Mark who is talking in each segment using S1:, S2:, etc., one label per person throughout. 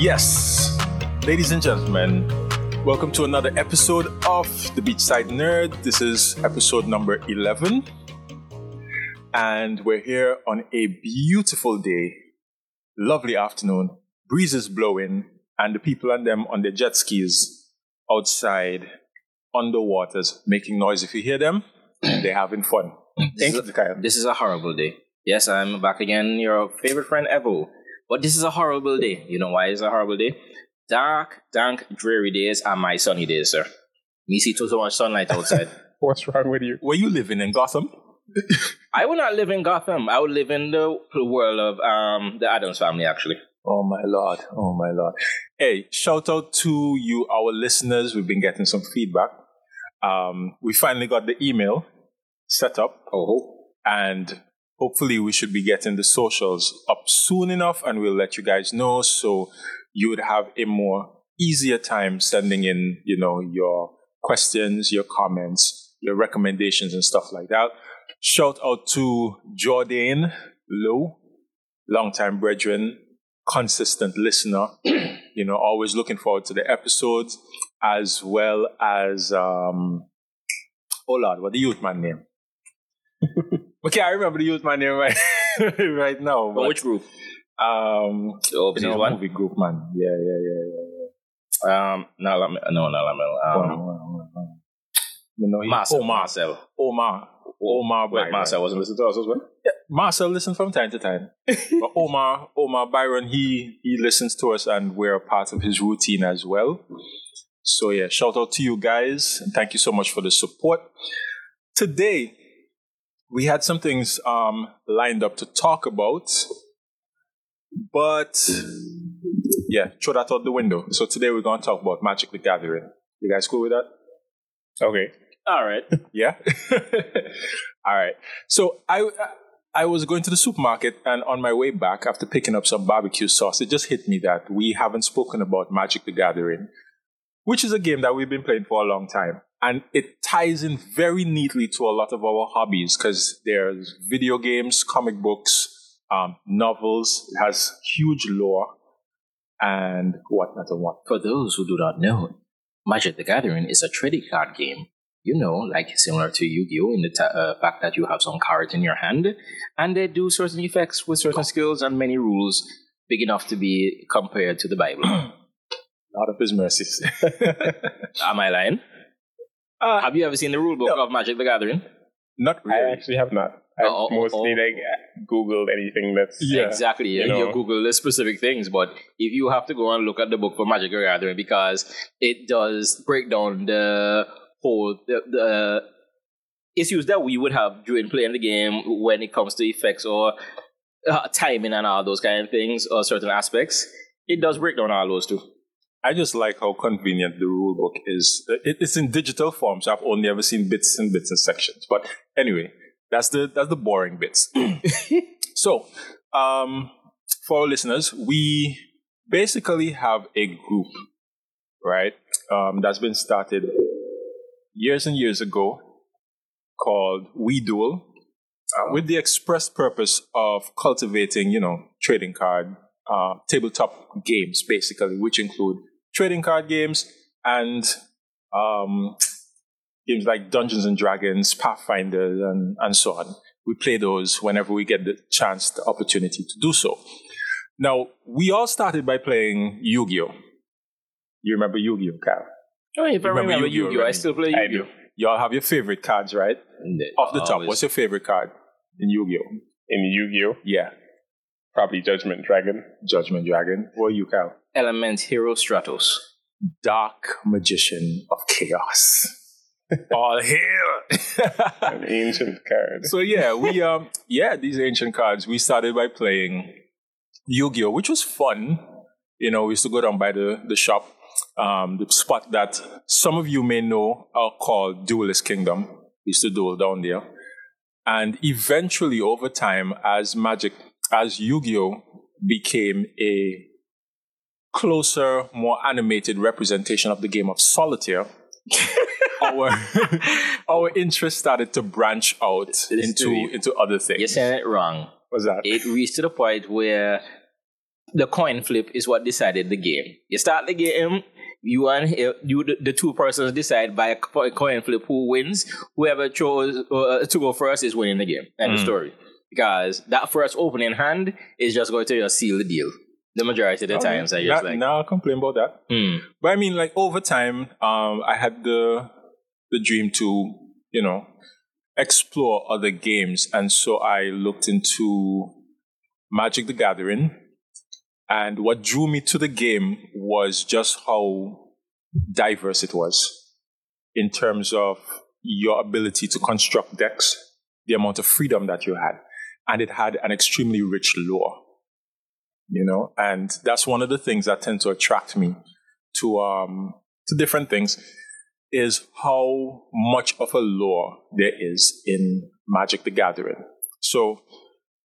S1: Yes, ladies and gentlemen, welcome to another episode of the Beachside Nerd. This is episode number 11, and we're here on a beautiful day, lovely afternoon, breezes blowing, and the people and them on their jet skis outside on the waters making noise. If you hear them, they're having fun.
S2: This
S1: Thank
S2: is,
S1: you, Kyle.
S2: this is a horrible day. Yes, I'm back again, your favorite friend Evo. But this is a horrible day. You know why it's a horrible day? Dark, dank, dreary days are my sunny days, sir. Me see too so much sunlight outside.
S3: What's wrong with you?
S1: Were you living in Gotham?
S2: I would not live in Gotham. I would live in the world of um, the Addams family, actually.
S1: Oh my lord. Oh my lord. Hey, shout out to you, our listeners. We've been getting some feedback. Um, we finally got the email set up,
S2: Oh,
S1: and hopefully we should be getting the socials up soon enough, and we'll let you guys know so you would have a more easier time sending in, you know, your questions, your comments, your recommendations, and stuff like that. Shout out to Jordan Lowe, longtime brethren, consistent listener. you know, always looking forward to the episodes, as well as um, oh Lord, what the youth man name? okay, I remember the youth man name right right now.
S2: But which group?
S1: um,
S2: The
S1: you know,
S2: one?
S1: movie group man. Yeah, yeah, yeah, yeah. yeah.
S2: Um, no, Lam- no, not Lamel. Um,
S1: hold on, hold on, hold on. You know, he,
S2: Marcel.
S1: Omar,
S2: Marcel.
S1: Omar, Omar.
S2: Wait,
S1: Byron.
S2: Marcel wasn't listening to us as well?
S1: Yeah, Marcel listens from time to time. but Omar, Omar Byron, he he listens to us and we're a part of his routine as well. So yeah, shout out to you guys and thank you so much for the support. Today, we had some things um, lined up to talk about, but yeah, throw that out the window. So today we're going to talk about Magic the Gathering. You guys cool with that?
S3: Okay.
S2: All right.
S1: Yeah. All right. So I I was going to the supermarket and on my way back after picking up some barbecue sauce, it just hit me that we haven't spoken about Magic the Gathering, which is a game that we've been playing for a long time. And it ties in very neatly to a lot of our hobbies because there's video games, comic books, um, novels. It has huge lore and whatnot and what.
S2: For those who do not know, Magic the Gathering is a trading card game. You know, like similar to Yu Gi Oh! in the ta- uh, fact that you have some cards in your hand, and they do certain effects with certain skills and many rules big enough to be compared to the Bible.
S1: Out of his mercies.
S2: Am I lying?
S1: Uh,
S2: Have you ever seen the rule book
S1: no.
S2: of Magic the Gathering?
S1: not really.
S3: I
S1: really.
S3: actually have not. I've
S2: Oh, oh,
S3: mostly
S2: oh.
S3: like Googled anything that's
S1: Yeah.
S2: Exactly. You,
S3: You know.
S2: you Google the specific things, but if you have to go and look at the book for Magic the Gathering because it does break down the whole the, the issues that we would have during playing the game when it comes to effects or uh, timing and all those kind of things or certain aspects. It does break down all those too.
S1: I just like how convenient the rule book is. It, it's in digital form, so I've only ever seen bits and bits and sections. But anyway, that's the that's the boring bits. so, um, for our listeners, we basically have a group, right? Um, that's been started years and years ago, called We Duel, uh, with the express purpose of cultivating, you know, trading card, uh, tabletop games, basically, which include trading card games and um, games like Dungeons and Dragons, Pathfinder, and, and so on. We play those whenever we get the chance, the opportunity to do so. Now, we all started by playing Yu Gi Oh! You remember Yu Gi Oh, Cal?
S2: Oh, if I
S1: Remember
S2: remember
S1: Yu-Gi-Oh,
S2: Yu-Gi-Oh, I still play Yu-Gi-Oh.
S1: You all have your favorite cards, right? Off the top,
S2: Always.
S1: what's your favorite card in Yu Gi Oh?
S3: in Yu-Gi-Oh.
S1: Yeah,
S3: Probably Judgment Dragon.
S1: Judgment Dragon. What are you, Cal?
S2: Element Hero Stratos.
S1: Dark Magician of Chaos. All hail!
S3: An ancient card.
S1: so yeah, we um yeah, these ancient cards. We started by playing Yu-Gi-Oh, which was fun. You know, we used to go down by the, the shop, um, the spot that some of you may know are called Duelist Kingdom. We used to duel down there. And eventually over time, as Magic as Yu-Gi-Oh became a closer, more animated representation of the game of solitaire, our our interest started to branch out into into other things.
S2: You're saying it wrong.
S1: What's that?
S2: It reached to the point where the coin flip is what decided the game. You start the game, you and you the, the two persons decide by a coin flip who wins. Whoever chose uh, to go first is winning the game. End of story. Because that first opening hand is just going to just seal the deal. The majority of the times, I just
S1: Not-
S2: like.
S1: now I'll complain about that.
S2: Hmm.
S1: But I mean, like over time, um, I had the the dream to, you know, explore other games, and so I looked into Magic: The Gathering, and what drew me to the game was just how diverse it was in terms of your ability to construct decks, the amount of freedom that you had, and it had an extremely rich lore you know? And that's one of the things that tend to attract me to um to different things is how much of a lore there is in magic the gathering. So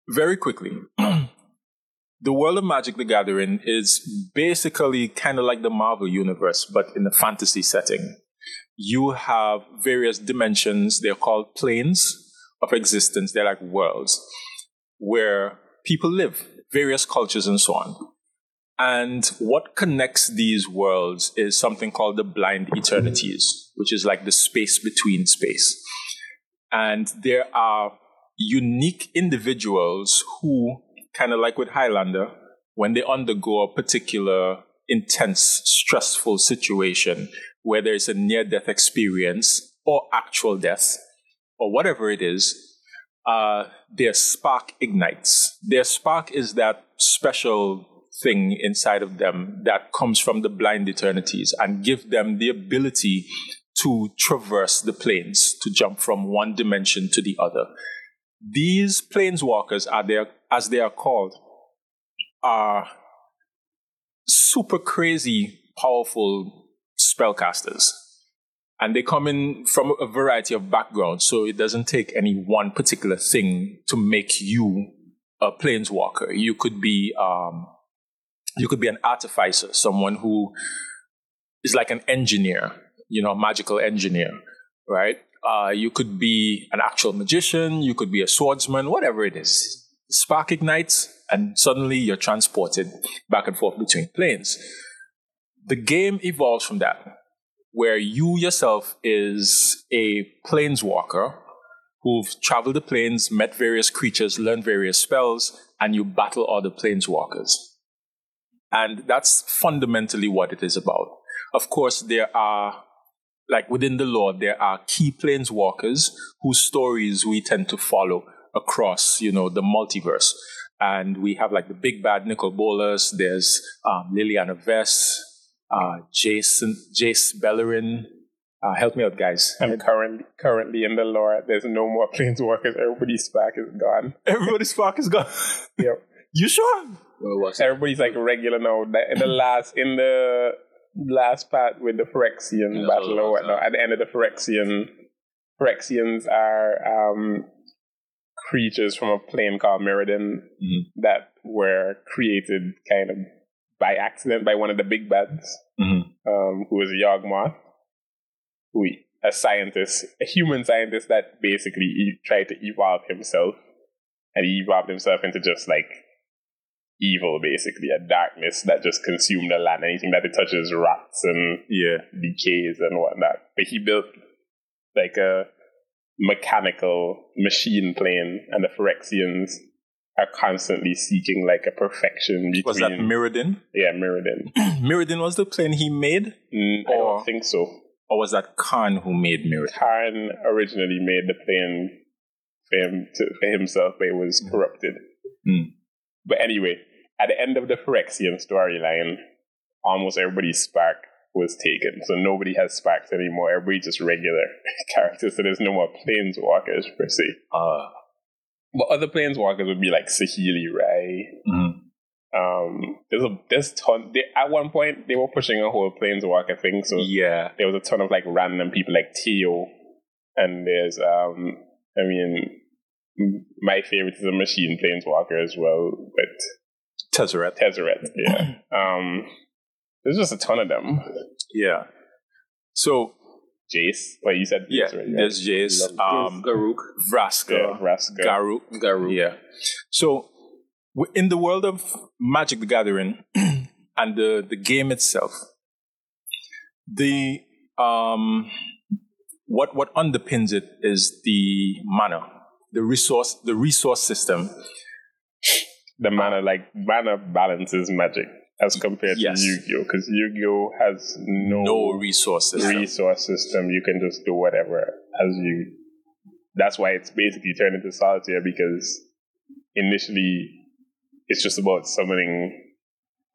S1: very quickly the world of magic the gathering is basically kind of like the marvel universe but in a fantasy setting. You have various dimensions. They're called planes of existence. They're like worlds where people live, various cultures and so on. And what connects these worlds is something called the blind eternities, which is like the space between space. And there are unique individuals who, kind of like with Highlander, when they undergo a particular intense, stressful situation where there is a near death experience or actual death or whatever it is, uh, their spark ignites. Their spark is that special thing inside of them that comes from the blind eternities and give them the ability to traverse the planes, to jump from one dimension to the other. These planeswalkers are there, as they are called, are super crazy, powerful spellcasters and they come in from a variety of backgrounds. So it doesn't take any one particular thing to make you a planeswalker. You could be um, you could be an artificer, someone who is like an engineer, you know, magical engineer, right? Uh, you could be an actual magician. You could be a swordsman, whatever it is. Spark ignites, and suddenly you're transported back and forth between planes. The game evolves from that where you yourself is a planeswalker who've traveled the planes, met various creatures, learned various spells, and you battle other planeswalkers. And that's fundamentally what it is about. Of course, there are, like within the lore, there are key planeswalkers whose stories we tend to follow across, you know, the multiverse. And we have like the big bad Nicol Bolas, there's um, Liliana Vess, uh, Jason, Jace Beleren. Uh, help me out, guys.
S3: And currently, currently in the lore, there's no more planeswalkers. Everybody's spark is gone.
S1: Everybody's spark is gone.
S3: Yep.
S1: You sure?
S2: Well, what's it?
S3: Everybody's like regular now. In the last, in the last part with the Phyrexian
S2: Yeah,
S3: battle or whatnot, at the end of the Phyrexian, Phyrexians are um, creatures from a plane called Mirrodin
S1: Mhm.
S3: that were created kind of by accident by one of the big bads,
S1: Mhm.
S3: um, who was a Yawgmoth, who a scientist, a human scientist that basically e- tried to evolve himself, and he evolved himself into just like evil, basically a darkness that just consumed the land. Anything that it touches rots and
S1: Yeah.
S3: decays and whatnot. But he built like a mechanical machine plane, and the Phyrexians are constantly seeking like a perfection between.
S1: Was that Mirrodin?
S3: yeah, Mirrodin.
S1: Mirrodin was the plane he made?
S3: Mm, I don't think so.
S1: Or was that Karn who made Mirrodin?
S3: Karn originally made the plane for, him to, for himself, but it was corrupted.
S1: Mm.
S3: But anyway, at the end of the Phyrexian storyline, almost everybody's spark was taken. So nobody has sparks anymore. Everybody's just regular characters. So there's no more planeswalkers per se.
S1: Uh,
S3: But other planeswalkers would be like Saheeli Rai.
S1: mhm.
S3: Um, there's a there's ton. They, at one point, they were pushing a whole planeswalker thing. So
S1: Yeah.
S3: there was a ton of like random people like Teyo, and there's um, I mean, my favorite is a machine planeswalker as well, but
S1: Tezzeret.
S3: Tezzeret, yeah. um, there's just a ton of them.
S1: Yeah. So,
S3: Jace, well, you said
S1: yeah,
S3: Jace, right?
S1: there's Jace,
S3: Love
S1: um,
S2: Garruk,
S3: yeah,
S1: Vraska,
S3: Vraska.
S1: Garruk.
S2: Garruk.
S1: Yeah. So, in the world of Magic the Gathering and the, the game itself, the um, what what underpins it is the mana, the resource, the resource system.
S3: The mana, like mana balances magic as compared
S1: Yes.
S3: to Yu-Gi-Oh, because Yu-Gi-Oh has no,
S1: No resource system.
S3: resource system. You can just do whatever as you. That's why it's basically turned into solitaire because initially it's just about summoning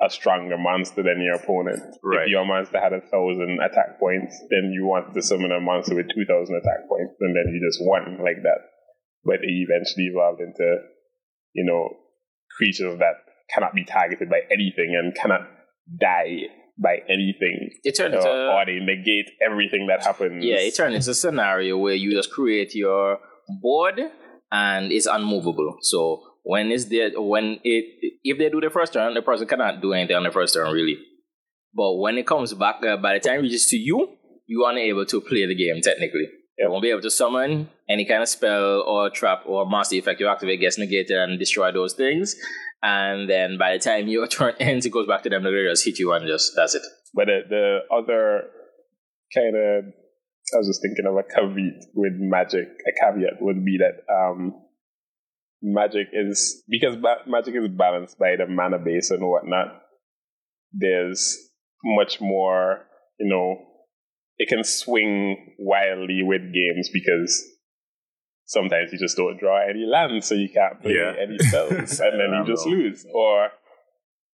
S3: a stronger monster than your opponent.
S1: Right.
S3: If your monster had a thousand attack points, then you wanted to summon a monster with two thousand attack points, and then you just won like that. But it eventually evolved into, you know, creatures that cannot be targeted by anything and cannot die by anything
S2: It turned
S3: or,
S2: into
S3: or they negate everything that happens.
S2: yeah, it turned into a scenario where you just create your board and it's unmovable. So when is there, when it if they do the first turn, the person cannot do anything on the first turn really. But when it comes back, uh, by the time it reaches to you, you are unable to play the game technically. You won't be able to summon any kind of spell or trap or master effect you activate gets negated and destroy those things. And then by the time your turn ends, it goes back to them. They just hit you and just that's it.
S3: But the, the other kind of, I was just thinking of a caveat with magic. A caveat would be that um, magic is because ba- magic is balanced by the mana base and whatnot. There's much more, you know, it can swing wildly with games because sometimes you just don't draw any lands, so you can't play
S1: Yeah.
S3: any spells, and then you just lose. Or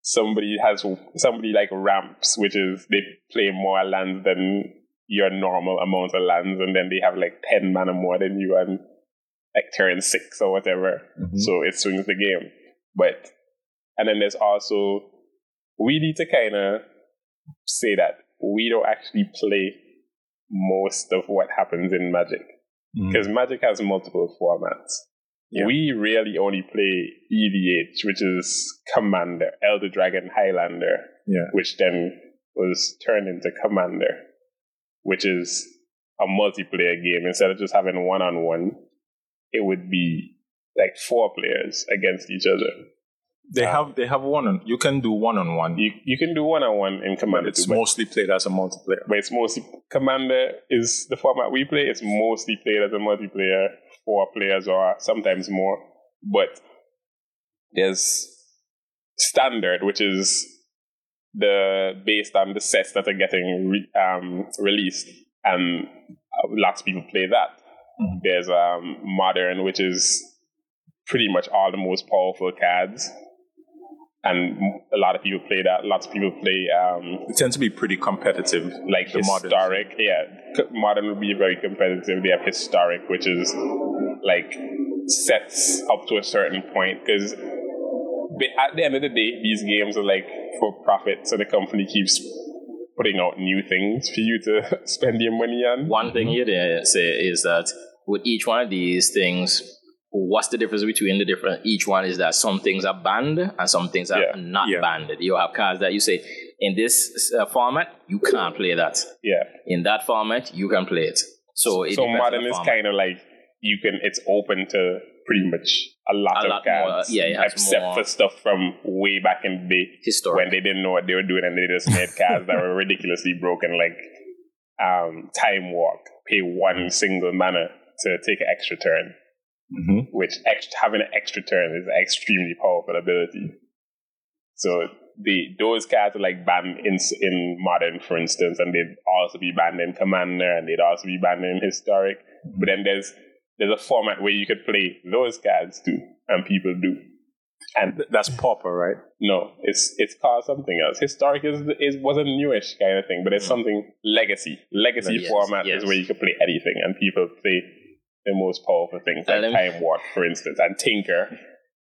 S3: somebody has somebody like ramps, which is they play more lands than your normal amount of lands, and then they have like ten mana more than you and like turn six or whatever. Mm-hmm. So it swings the game. But and then there's also we need to kind of say that we don't actually play most of what happens in Magic
S1: Mhm.
S3: because Magic has multiple formats.
S1: Yeah.
S3: We really only play EDH, which is Commander, Elder Dragon Highlander,
S1: Yeah.
S3: which then was turned into Commander, which is a multiplayer game. Instead of just having one on one, it would be like four players against each other.
S1: They have they have one on. You can do one on one.
S3: You you can do one on one in
S1: but
S3: Commander,
S1: it's
S3: too, but,
S1: mostly played as a multiplayer.
S3: but it's mostly Commander is the format we play. It's mostly played as a multiplayer, four players or sometimes more. But there's standard, which is the based on the sets that are getting re, um, released, and uh, lots of people play that.
S1: Mhm.
S3: There's um, modern, which is pretty much all the most powerful cards, and a lot of people play that. Lots of people play um,
S1: It tends to be pretty competitive.
S3: like
S1: the modern.
S3: historic. Yeah, c- modern would be very competitive. They have historic, which is like sets up to a certain point because at the end of the day, these games are like for profit, so the company keeps putting out new things for you to spend your money on.
S2: One thing you'd uh, say is that with each one of these things, what's the difference between the different? Each one is that some things are banned and some things are
S3: Yeah.
S2: not
S1: Yeah.
S2: banned. You have cards that you say in this uh, format you can't play that.
S3: Yeah,
S2: In that format you can play it. So it
S3: so modern is kind of like you can. It's open to pretty much a lot
S2: A
S3: of
S2: lot more,
S3: cards.
S2: yeah, it has
S3: except
S2: more-
S3: for stuff from way back in the day.
S2: historic.
S3: when they didn't know what they were doing and they just made cards that were ridiculously broken, like um, Time Walk, pay one single mana to take an extra turn,
S1: Mhm.
S3: which ex- having an extra turn is an extremely powerful ability. So the those cards are like banned in in modern, for instance, and they'd also be banned in Commander and they'd also be banned in Historic. But then there's there's a format where you could play those cards too, and people do. And
S1: That's pauper, right?
S3: no, it's it's called something else. Historic is is was a newish kind of thing, but it's something legacy. Legacy
S2: Yes,
S3: format
S2: yes.
S3: is where you can play anything, and people play the most powerful things like Time Walk, for instance, and Tinker,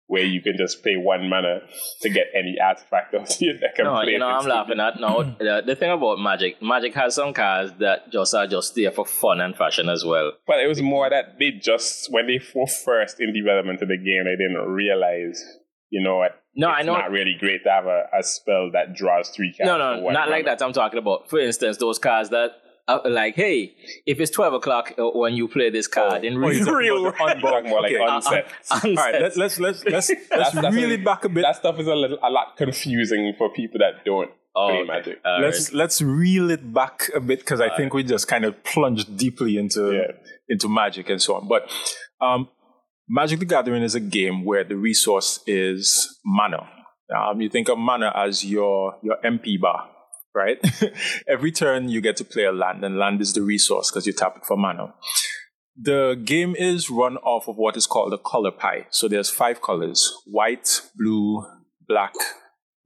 S3: where you can just pay one mana to get any artifact out of your deck
S2: no,
S3: play
S2: you know, I'm laughing at now. the, the thing about Magic, Magic has some cards that just are just there for fun and fashion as well.
S3: But it was more that they just when they were first in development of the game, they didn't realize, you know what?
S2: No,
S3: it's
S2: I know.
S3: not really great to have a, a spell that draws three cards.
S2: No, no, not like that. I'm talking about, for instance, those cards that uh, like, hey, if it's twelve o'clock uh, when you play this card in
S1: Oh,
S2: real,
S1: you're
S2: real
S1: the
S2: world,
S1: unbound.
S3: Talking more like
S1: Okay. All right, let, let's let's let's let's reel
S3: a-
S1: it back a bit.
S3: That stuff is a little, a lot confusing for people that don't
S2: Oh,
S3: play. Magic.
S1: Let's let's reel it back a bit because I think we just kind of plunged deeply into
S3: Yeah.
S1: into Magic and so on. But um, Magic the Gathering is a game where the resource is mana. Um, you think of mana as your your MP bar, right? Every turn you get to play a land, and land is the resource because you tap it for mana. The game is run off of what is called a color pie. So there's five colors: white, blue, black,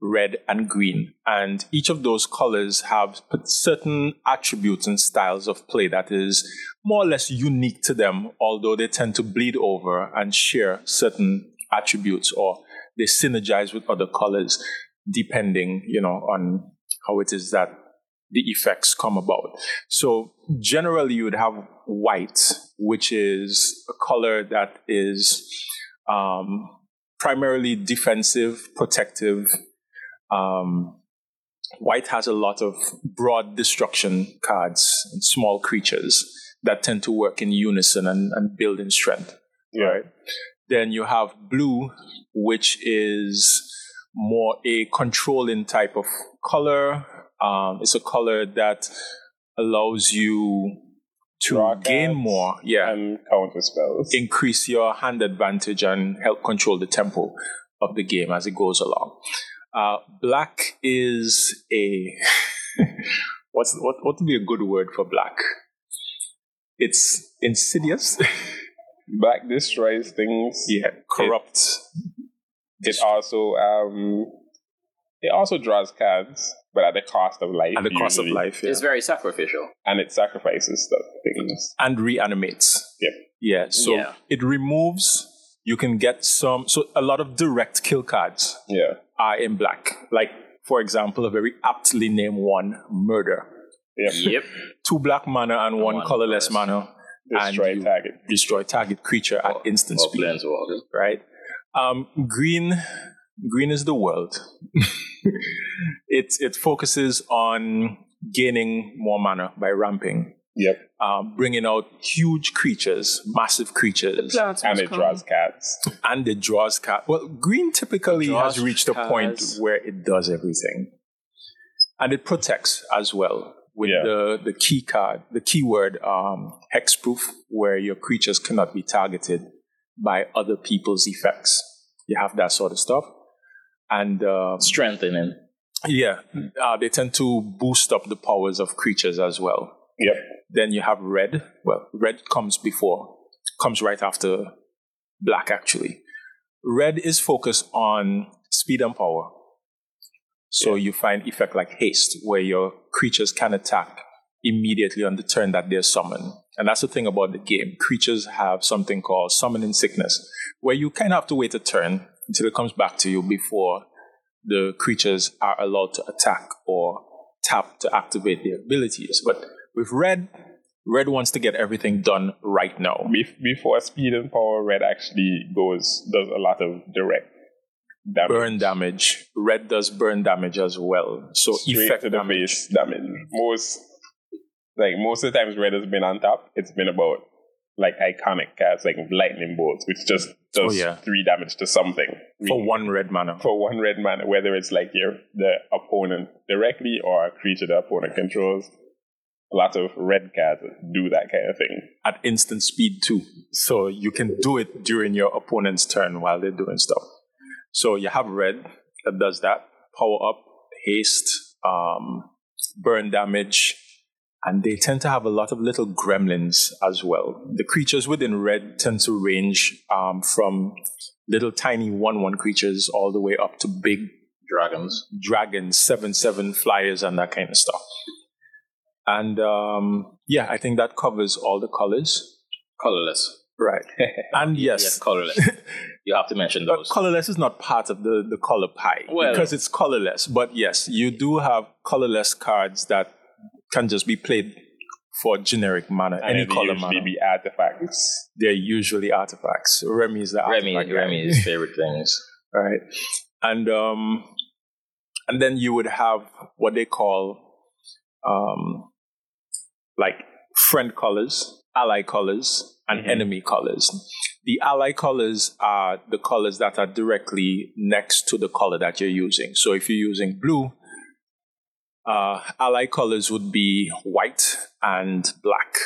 S1: red, and green. And each of those colors have certain attributes and styles of play that is more or less unique to them, although they tend to bleed over and share certain attributes or they synergize with other colors depending, you know, on how it is that the effects come about. So generally you would have white, which is a color that is um, primarily defensive, protective, um, white has a lot of broad destruction cards and small creatures that tend to work in unison and, and build in strength. Right. Then you have blue, which is more a controlling type of color. Um, it's a color that allows you to gain more. Yeah
S3: And counter spells.
S1: increase your hand advantage and help control the tempo of the game as it goes along. Uh, black is a what's what what would be a good word for black? It's insidious.
S3: Black destroys things.
S1: yeah, corrupt.
S3: It also um it also draws cards, but at the cost of life.
S1: At the cost of life, yeah.
S2: it's very sacrificial.
S3: And it sacrifices stuff things.
S1: and reanimates.
S3: Yep.
S1: Yeah, so
S2: Yeah.
S1: it removes. You can get some. So a lot of direct kill cards
S3: Yeah.
S1: are in black. Like for example, a very aptly named one, murder.
S3: Yeah.
S2: Yep.
S1: two black mana and one,
S2: one
S1: colorless
S2: colorless.
S1: mana.
S3: Destroy
S1: and you
S3: target.
S1: Destroy target creature at instant
S2: or
S1: speed.
S2: Planeswalker.
S1: Right? Um, green green is the world. it it focuses on gaining more mana by ramping.
S3: Yep.
S1: Um, bringing out huge creatures, massive creatures,
S3: And it draws cards.
S1: and it draws cards. Well, green typically has reached a point where it does everything, and it protects as well with
S3: Yeah.
S1: the the key card, the keyword um, hexproof, where your creatures cannot be targeted by other people's effects. You have that sort of stuff, and um,
S2: Strengthening.
S1: yeah, uh, they tend to boost up the powers of creatures as well.
S3: Yep.
S1: Then you have red. Well, red comes before, comes right after black, actually. Red is focused on speed and power. So you find effect like haste, where your creatures can attack immediately on the turn that they're summoned. And that's the thing about the game. Creatures have something called summoning sickness, where you kind of have to wait a turn until it comes back to you before the creatures are allowed to attack or tap to activate their abilities. But with red, red wants to get everything done right now.
S3: Before speed and power, red actually goes does a lot of direct damage.
S1: Burn damage. Red does burn damage as well. So
S3: Straight
S1: effect
S3: to the
S1: damage.
S3: face damage. Most like most of the times red has been on top, it's been about like iconic cards like lightning bolts, which just does
S1: Oh, yeah.
S3: three damage to something.
S1: For one red mana.
S3: for one red mana, whether it's like your the opponent directly or a creature the opponent controls. A lot of red cards do that kind of thing.
S1: At instant speed too. So you can do it during your opponent's turn while they're doing stuff. So you have red that does that. Power up, haste, um, burn damage, and they tend to have a lot of little gremlins as well. The creatures within red tend to range um, from little tiny one-one creatures all the way up to big
S2: Dragons.
S1: dragons, seven-seven flyers, and that kind of stuff. And um, yeah, I think that covers all the colors.
S2: Colorless.
S1: Right. And yes,
S2: Yes, colorless. you have to mention
S1: but
S2: those.
S1: colorless is not part of the, the color pie
S2: Well-
S1: because it's colorless. But yes, you do have colorless cards that can just be played for generic mana,
S3: And
S1: any color mana.
S3: be artifacts.
S1: They're usually artifacts. Remy is the
S2: Remy,
S1: artifact guy.
S2: Remy's favorite things.
S1: right? And um, and then you would have what they call um, like friend colors, ally colors, and
S3: Mhm.
S1: enemy colors. The ally colors are the colors that are directly next to the color that you're using. So if you're using blue, uh, ally colors would be white and black.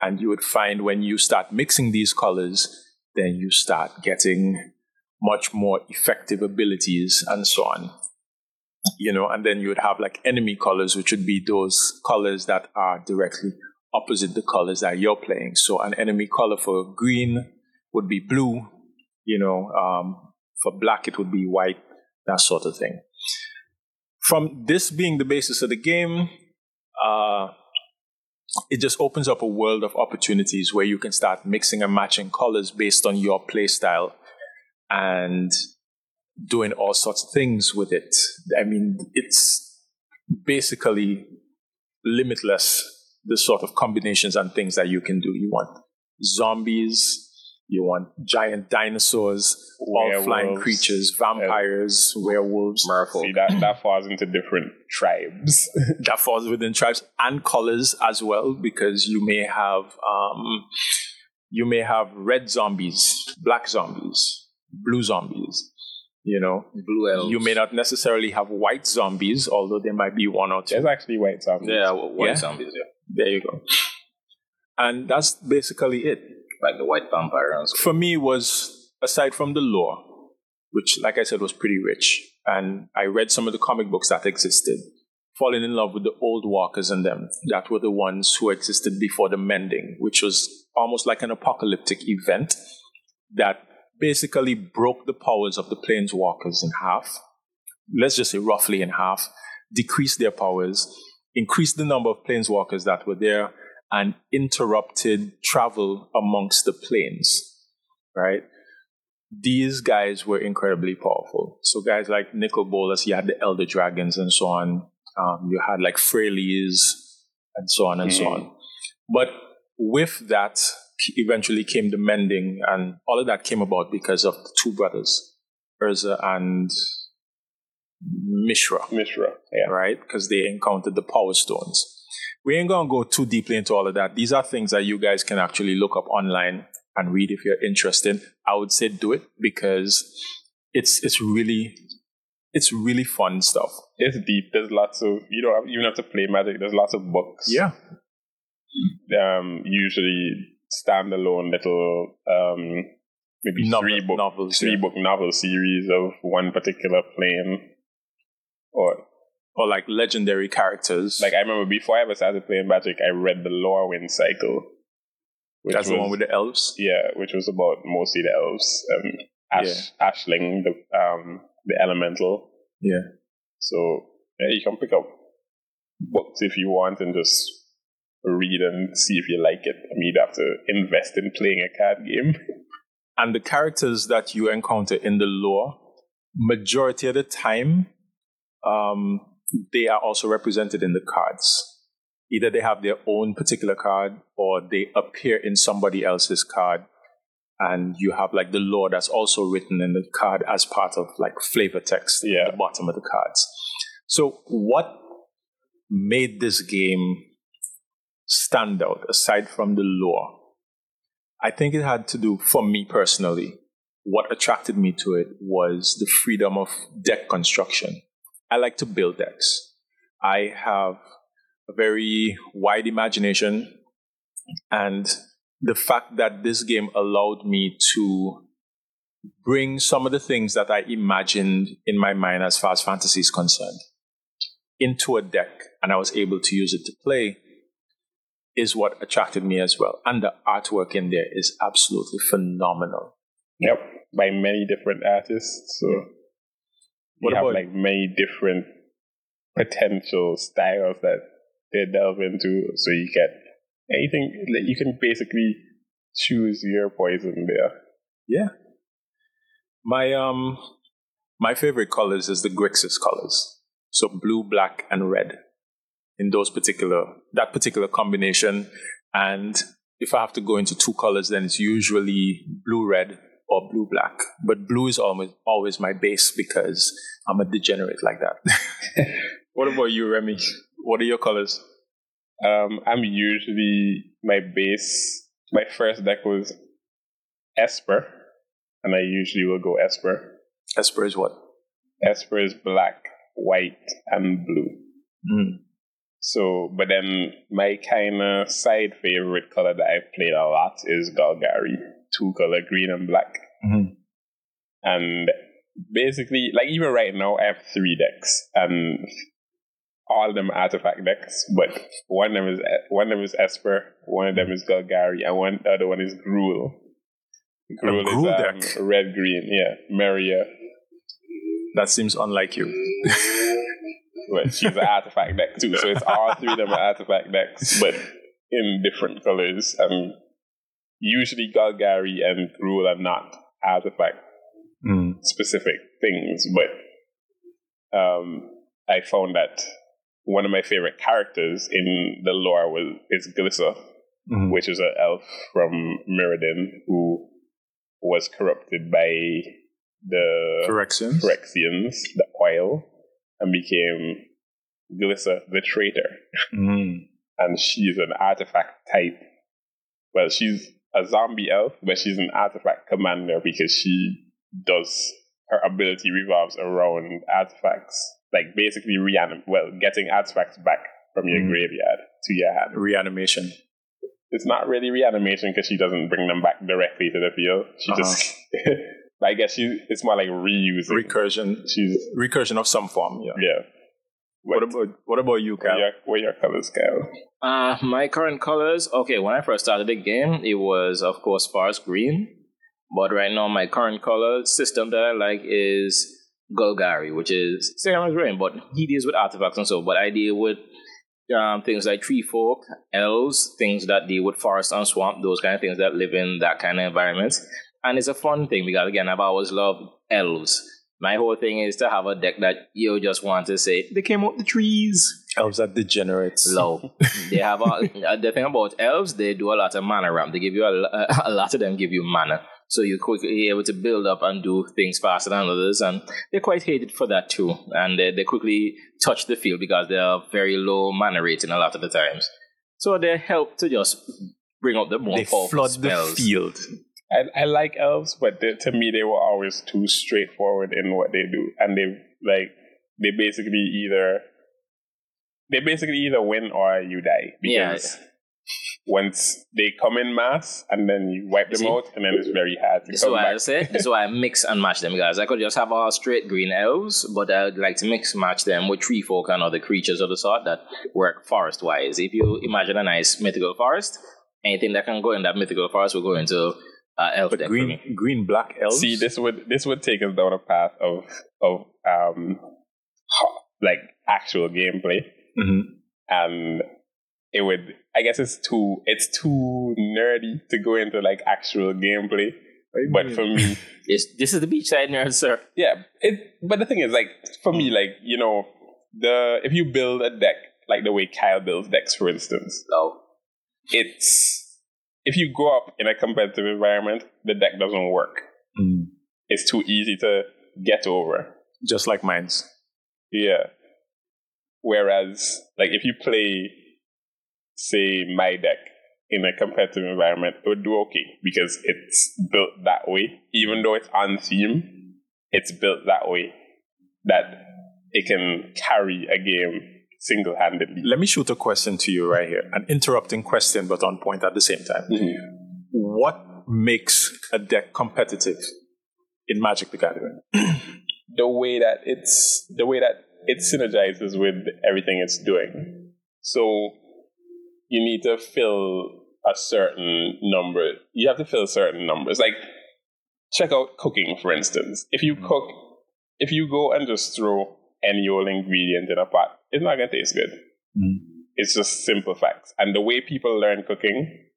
S1: And you would find when you start mixing these colors, then you start getting much more effective abilities and so on. You know, and then you would have like enemy colors, which would be those colors that are directly opposite the colors that you're playing. So an enemy color for green would be blue, you know, um, for black it would be white, that sort of thing. From this being the basis of the game, uh, it just opens up a world of opportunities where you can start mixing and matching colors based on your play style and doing all sorts of things with it. I mean, it's basically limitless the sort of combinations and things that you can do. You want zombies, you want giant dinosaurs, all flying creatures, vampires, werewolves.
S2: Merfolk.
S3: See that that falls into different tribes.
S1: that falls within tribes and colors as well because you may have um, you may have red zombies black zombies blue zombies you know
S2: Blue elves.
S1: you may not necessarily have white zombies although there might be one or two
S3: There's actually white zombies.
S2: Yeah, white
S1: Yeah.
S2: zombies, yeah.
S1: there you go and that's basically it
S2: Like the white vampire and so
S1: for me was aside from the lore which like i said was pretty rich and i read some of the comic books that existed falling in love with the old walkers and them that were the ones who existed before the mending which was almost like an apocalyptic event that basically broke the powers of the planeswalkers in half. Let's just say roughly in half decreased their powers increased the number of planeswalkers that were there and interrupted travel amongst the planes right these guys were incredibly powerful. So guys like Nicol Bolas, you had the Elder Dragons and so on. Um, you had like Freyalise and so on and so
S3: Mhm.
S1: on. But with that, eventually came the mending, and all of that came about because of the two brothers, Urza and Mishra
S3: Mishra. Yeah.
S1: right? Because they encountered the power stones. We ain't gonna go too deeply into all of that. These are things that you guys can actually look up online and read if you're interested. I would say do it because it's it's really it's really fun stuff.
S3: It's deep. There's lots of you don't have, even have to play magic. There's lots of books.
S1: Yeah,
S3: Um, usually standalone little um maybe
S1: Novel-
S3: three book
S1: novels,
S3: three
S1: yeah.
S3: book novel series of one particular plane. Or
S1: or like legendary characters.
S3: like I remember before I ever started playing magic, I read the Lorwyn cycle. Which
S1: that's the
S3: was-
S1: one with the elves.
S3: Yeah, which was about mostly the elves. Um, Ash, Ashling, the um, the elemental.
S1: Yeah.
S3: So yeah, you can pick up books if you want and just read and see if you like it. I mean, you'd have to invest in playing a card game.
S1: and the characters that you encounter in the lore, majority of the time, um, they are also represented in the cards. Either they have their own particular card or they appear in somebody else's card. And you have like the lore that's also written in the card as part of like flavor text
S3: Yeah.
S1: at the bottom of the cards. So, what made this game stand out aside from the lore? I think it had to do, for me personally, what attracted me to it was the freedom of deck construction. I like to build decks. I have a very wide imagination, and the fact that this game allowed me to bring some of the things that I imagined in my mind as far as fantasy is concerned into a deck, and I was able to use it to play, is what attracted me as well. And the artwork in there is absolutely phenomenal.
S3: Yep, by many different artists. So
S1: What
S3: you have like many different potential styles that they delve into. So you get anything. like, You can basically choose your poison there.
S1: Yeah. My um my favorite colors is the Grixis colors. So blue, black, and red. In those particular that particular combination. And if I have to go into two colors, then it's usually blue red or blue black. But blue is almost always my base because I'm a degenerate like that. what about you, Remy? What are your colors?
S3: Um, I'm usually my base. My first deck was Esper, and I usually will go Esper.
S1: Esper is what?
S3: Esper is black, white, and blue.
S1: Mm.
S3: So, but then my kind of side favorite color that I've played a lot is Golgari, two color, green and black.
S1: Mhm.
S3: And basically, like even right now, I have three decks, and all of them are artifact decks. But one of them is one of them is Esper, one of them is Golgari, and one the other one is Gruul. Gruul
S1: Gruul
S3: is um,
S1: deck?
S3: red green, yeah, Maria.
S1: That seems unlike you.
S3: But she's an artifact deck too, so it's all three of them are artifact decks, but in different colors. And usually Golgari and Gruul are not artifact
S1: Mm.
S3: specific things, but um, I found that one of my favorite characters in the lore was is Glissa,
S1: Mhm.
S3: which is an elf from Mirrodin who was corrupted by the
S1: Corrections.
S3: Phyrexians, the oil, and became Glissa the traitor.
S1: Mm.
S3: And she's an artifact type. Well, she's a zombie elf, but she's an artifact commander because she does her ability revolves around artifacts, like basically reanim. Well, getting artifacts back from your
S1: Mm.
S3: graveyard to your hand.
S1: Reanimation.
S3: It's not really reanimation because she doesn't bring them back directly to the field. She
S1: Uh-huh.
S3: just, I guess she. It's more like reusing.
S1: Recursion.
S3: She's
S1: Recursion of some form. Yeah.
S3: yeah.
S1: What about what about you,
S3: What
S1: Cal?
S3: are your, what are your colors, Kyle?
S2: Uh, my current colors. Okay, when I first started the game, it was of course forest green. But right now, my current color system that I like is Golgari, which is same as rain, but he deals with artifacts and so. But I deal with um, things like tree folk, elves, things that deal with forest and swamp, those kind of things that live in that kind of environment. And it's a fun thing because again, I've always loved elves. My whole thing is to have a deck that you just want to say they came out the trees.
S1: Elves are degenerates.
S2: Low. they have a, uh, the thing about elves. They do a lot of mana ramp. They give you a, a lot of them give you mana, so you're quickly able to build up and do things faster than others. And they're quite hated for that too. And they, they quickly touch the field because they are very low mana rating a lot of the times. So they help to just bring out the more
S1: They
S2: powerful
S1: flood
S2: spells.
S1: the field.
S3: I, I like elves, but they, to me, they were always too straightforward in what they do, and they like they basically either they basically either win or you die
S2: Yeah.
S3: because once they come in mass and then you wipe them
S2: See?
S3: out, and then it's very hard to
S2: This is
S3: come
S2: why I
S3: back.
S2: say. This is why I mix and match them, guys. I could just have all straight green elves, but I'd like to mix match them with tree folk and other creatures of the sort that work forest wise. If you imagine a nice mythical forest, anything that can go in that mythical forest will go into uh, elf
S1: But
S2: deck for
S1: green,
S2: me.
S1: green, black elves.
S3: See, this would this would take us down a path of of um like actual gameplay,
S1: Mhm.
S3: and it would. I guess it's too it's too nerdy to go into like actual gameplay. But for me,
S2: This, this is the beachside nerd, sir.
S3: yeah. It. But the thing is, like for me, like you know, the if you build a deck like the way Kyle builds decks, for instance,
S2: So
S3: it's if you grow up in a competitive environment, the deck doesn't work.
S1: Mm.
S3: It's too easy to get over.
S1: Just like mines.
S3: Yeah. Whereas, like, if you play, say, my deck in a competitive environment, it would do okay because it's built that way. Even though it's on theme, it's built that way that it can carry a game single handedly.
S1: Let me shoot a question to you right here. An interrupting question, but on point at the same time. Mm-hmm. What makes a deck competitive in Magic the Gathering?
S3: The way that it's the way that it synergizes with everything it's doing. So you need to fill a certain number. You have to fill certain numbers. Like check out cooking, for instance. If you mm-hmm. cook, if you go and just throw any old ingredient in a pot, it's not gonna taste good.
S1: Mm.
S3: It's just simple facts. And the way people learn cooking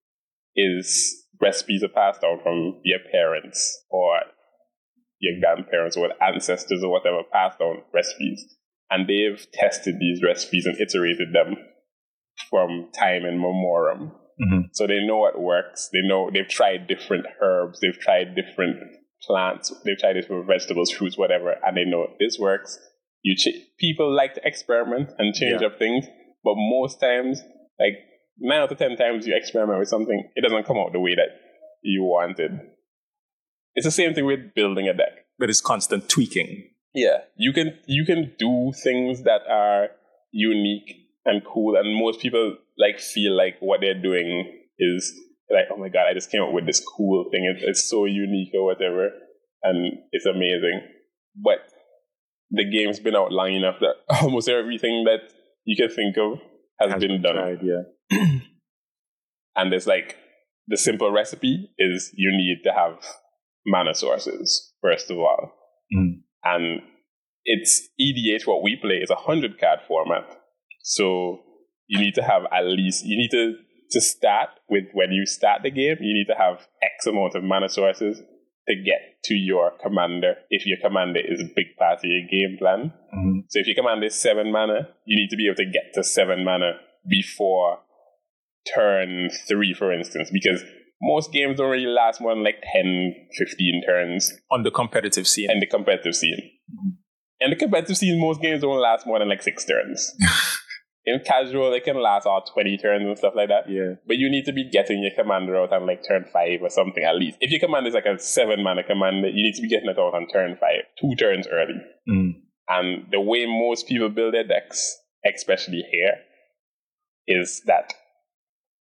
S3: is recipes are passed down from your parents or your grandparents or ancestors or whatever, passed down recipes. And they've tested these recipes and iterated them from time in memoriam.
S1: Mhm.
S3: So they know what works. They know they've tried different herbs, they've tried different plants, they've tried different vegetables, fruits, whatever, and they know this works. You ch- people like to experiment and change
S1: Yeah.
S3: up things, but most times like nine out of ten times you experiment with something, it doesn't come out the way that you wanted. It's the same thing with building a deck.
S1: But it's constant tweaking.
S3: Yeah, you can you can do things that are unique and cool, and most people like feel like what they're doing is like, oh my god, I just came up with this cool thing. It's, it's so unique or whatever, and it's amazing. But the game's been out long enough that almost everything that you can think of has,
S1: Has
S3: been, done.
S1: tried, yeah.
S3: And there's like the simple recipe is you need to have mana sources first of all,
S1: Mm.
S3: and it's EDH. What we play is a hundred card format, so you need to have at least you need to to start with when you start the game. You need to have X amount of mana sources to get to your commander if your commander is a big part of your game plan.
S1: Mhm.
S3: So if your commander is seven mana, you need to be able to get to seven mana before turn three, for instance, because most games don't really last more than like 10, 15 turns
S1: On the competitive scene.
S3: And the competitive scene. In the competitive scene, most games don't last more than like six turns. in casual, they can last all 20 turns and stuff like that.
S1: yeah.
S3: But you need to be getting your commander out on like turn five or something at least. If your commander is like a seven mana commander, you need to be getting it out on turn five, two turns early.
S1: Mm.
S3: And the way most people build their decks, especially here, is that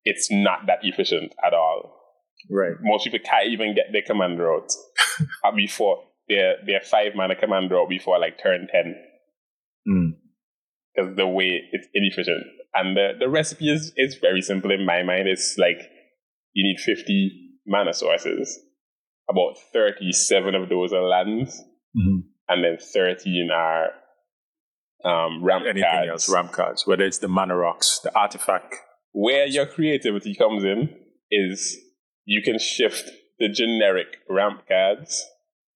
S3: it's not that efficient at all.
S1: Right.
S3: Most people can't even get their commander out uh, before their their five mana commander out before like turn ten
S1: Mm.
S3: Because the way it's inefficient. And the, the recipe is, is very simple in my mind. It's like you need 50 mana sources. About 37 of those are lands,
S1: Mhm.
S3: and then 13 are um, ramp
S1: Anything
S3: cards.
S1: else, ramp cards, whether it's the mana rocks, the artifact.
S3: Where your creativity comes in is you can shift the generic ramp cards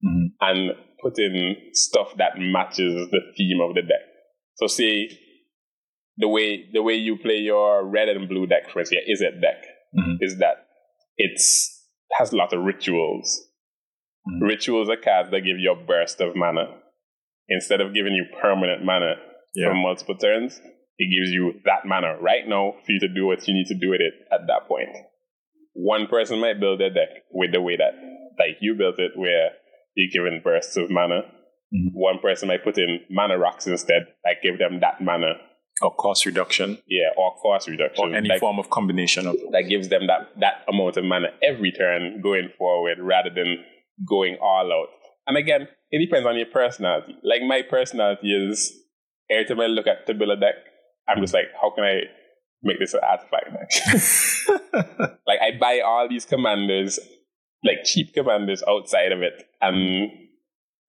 S1: Mhm.
S3: and put in stuff that matches the theme of the deck. So say the way the way you play your red and blue deck, for instance, your Izzet deck,
S1: Mhm.
S3: is that it's has a lot of rituals.
S1: Mhm.
S3: Rituals are cards that give you a burst of mana. Instead of giving you permanent mana
S1: Yeah.
S3: for multiple turns, it gives you that mana right now for you to do what you need to do with it at that point. One person might build their deck with the way that, like you built it, where you're given bursts of mana.
S1: Mhm.
S3: One person might put in mana rocks instead, like give them that mana,
S1: Or cost reduction.
S3: yeah, or cost reduction,
S1: Or any
S3: like,
S1: form of combination of
S3: that gives them that that amount of mana every turn going forward, rather than going all out. And again, it depends on your personality. Like my personality is every time I look at to build a deck, I'm just like, how can I make this an artifact deck? like I buy all these commanders, like cheap commanders outside of it, and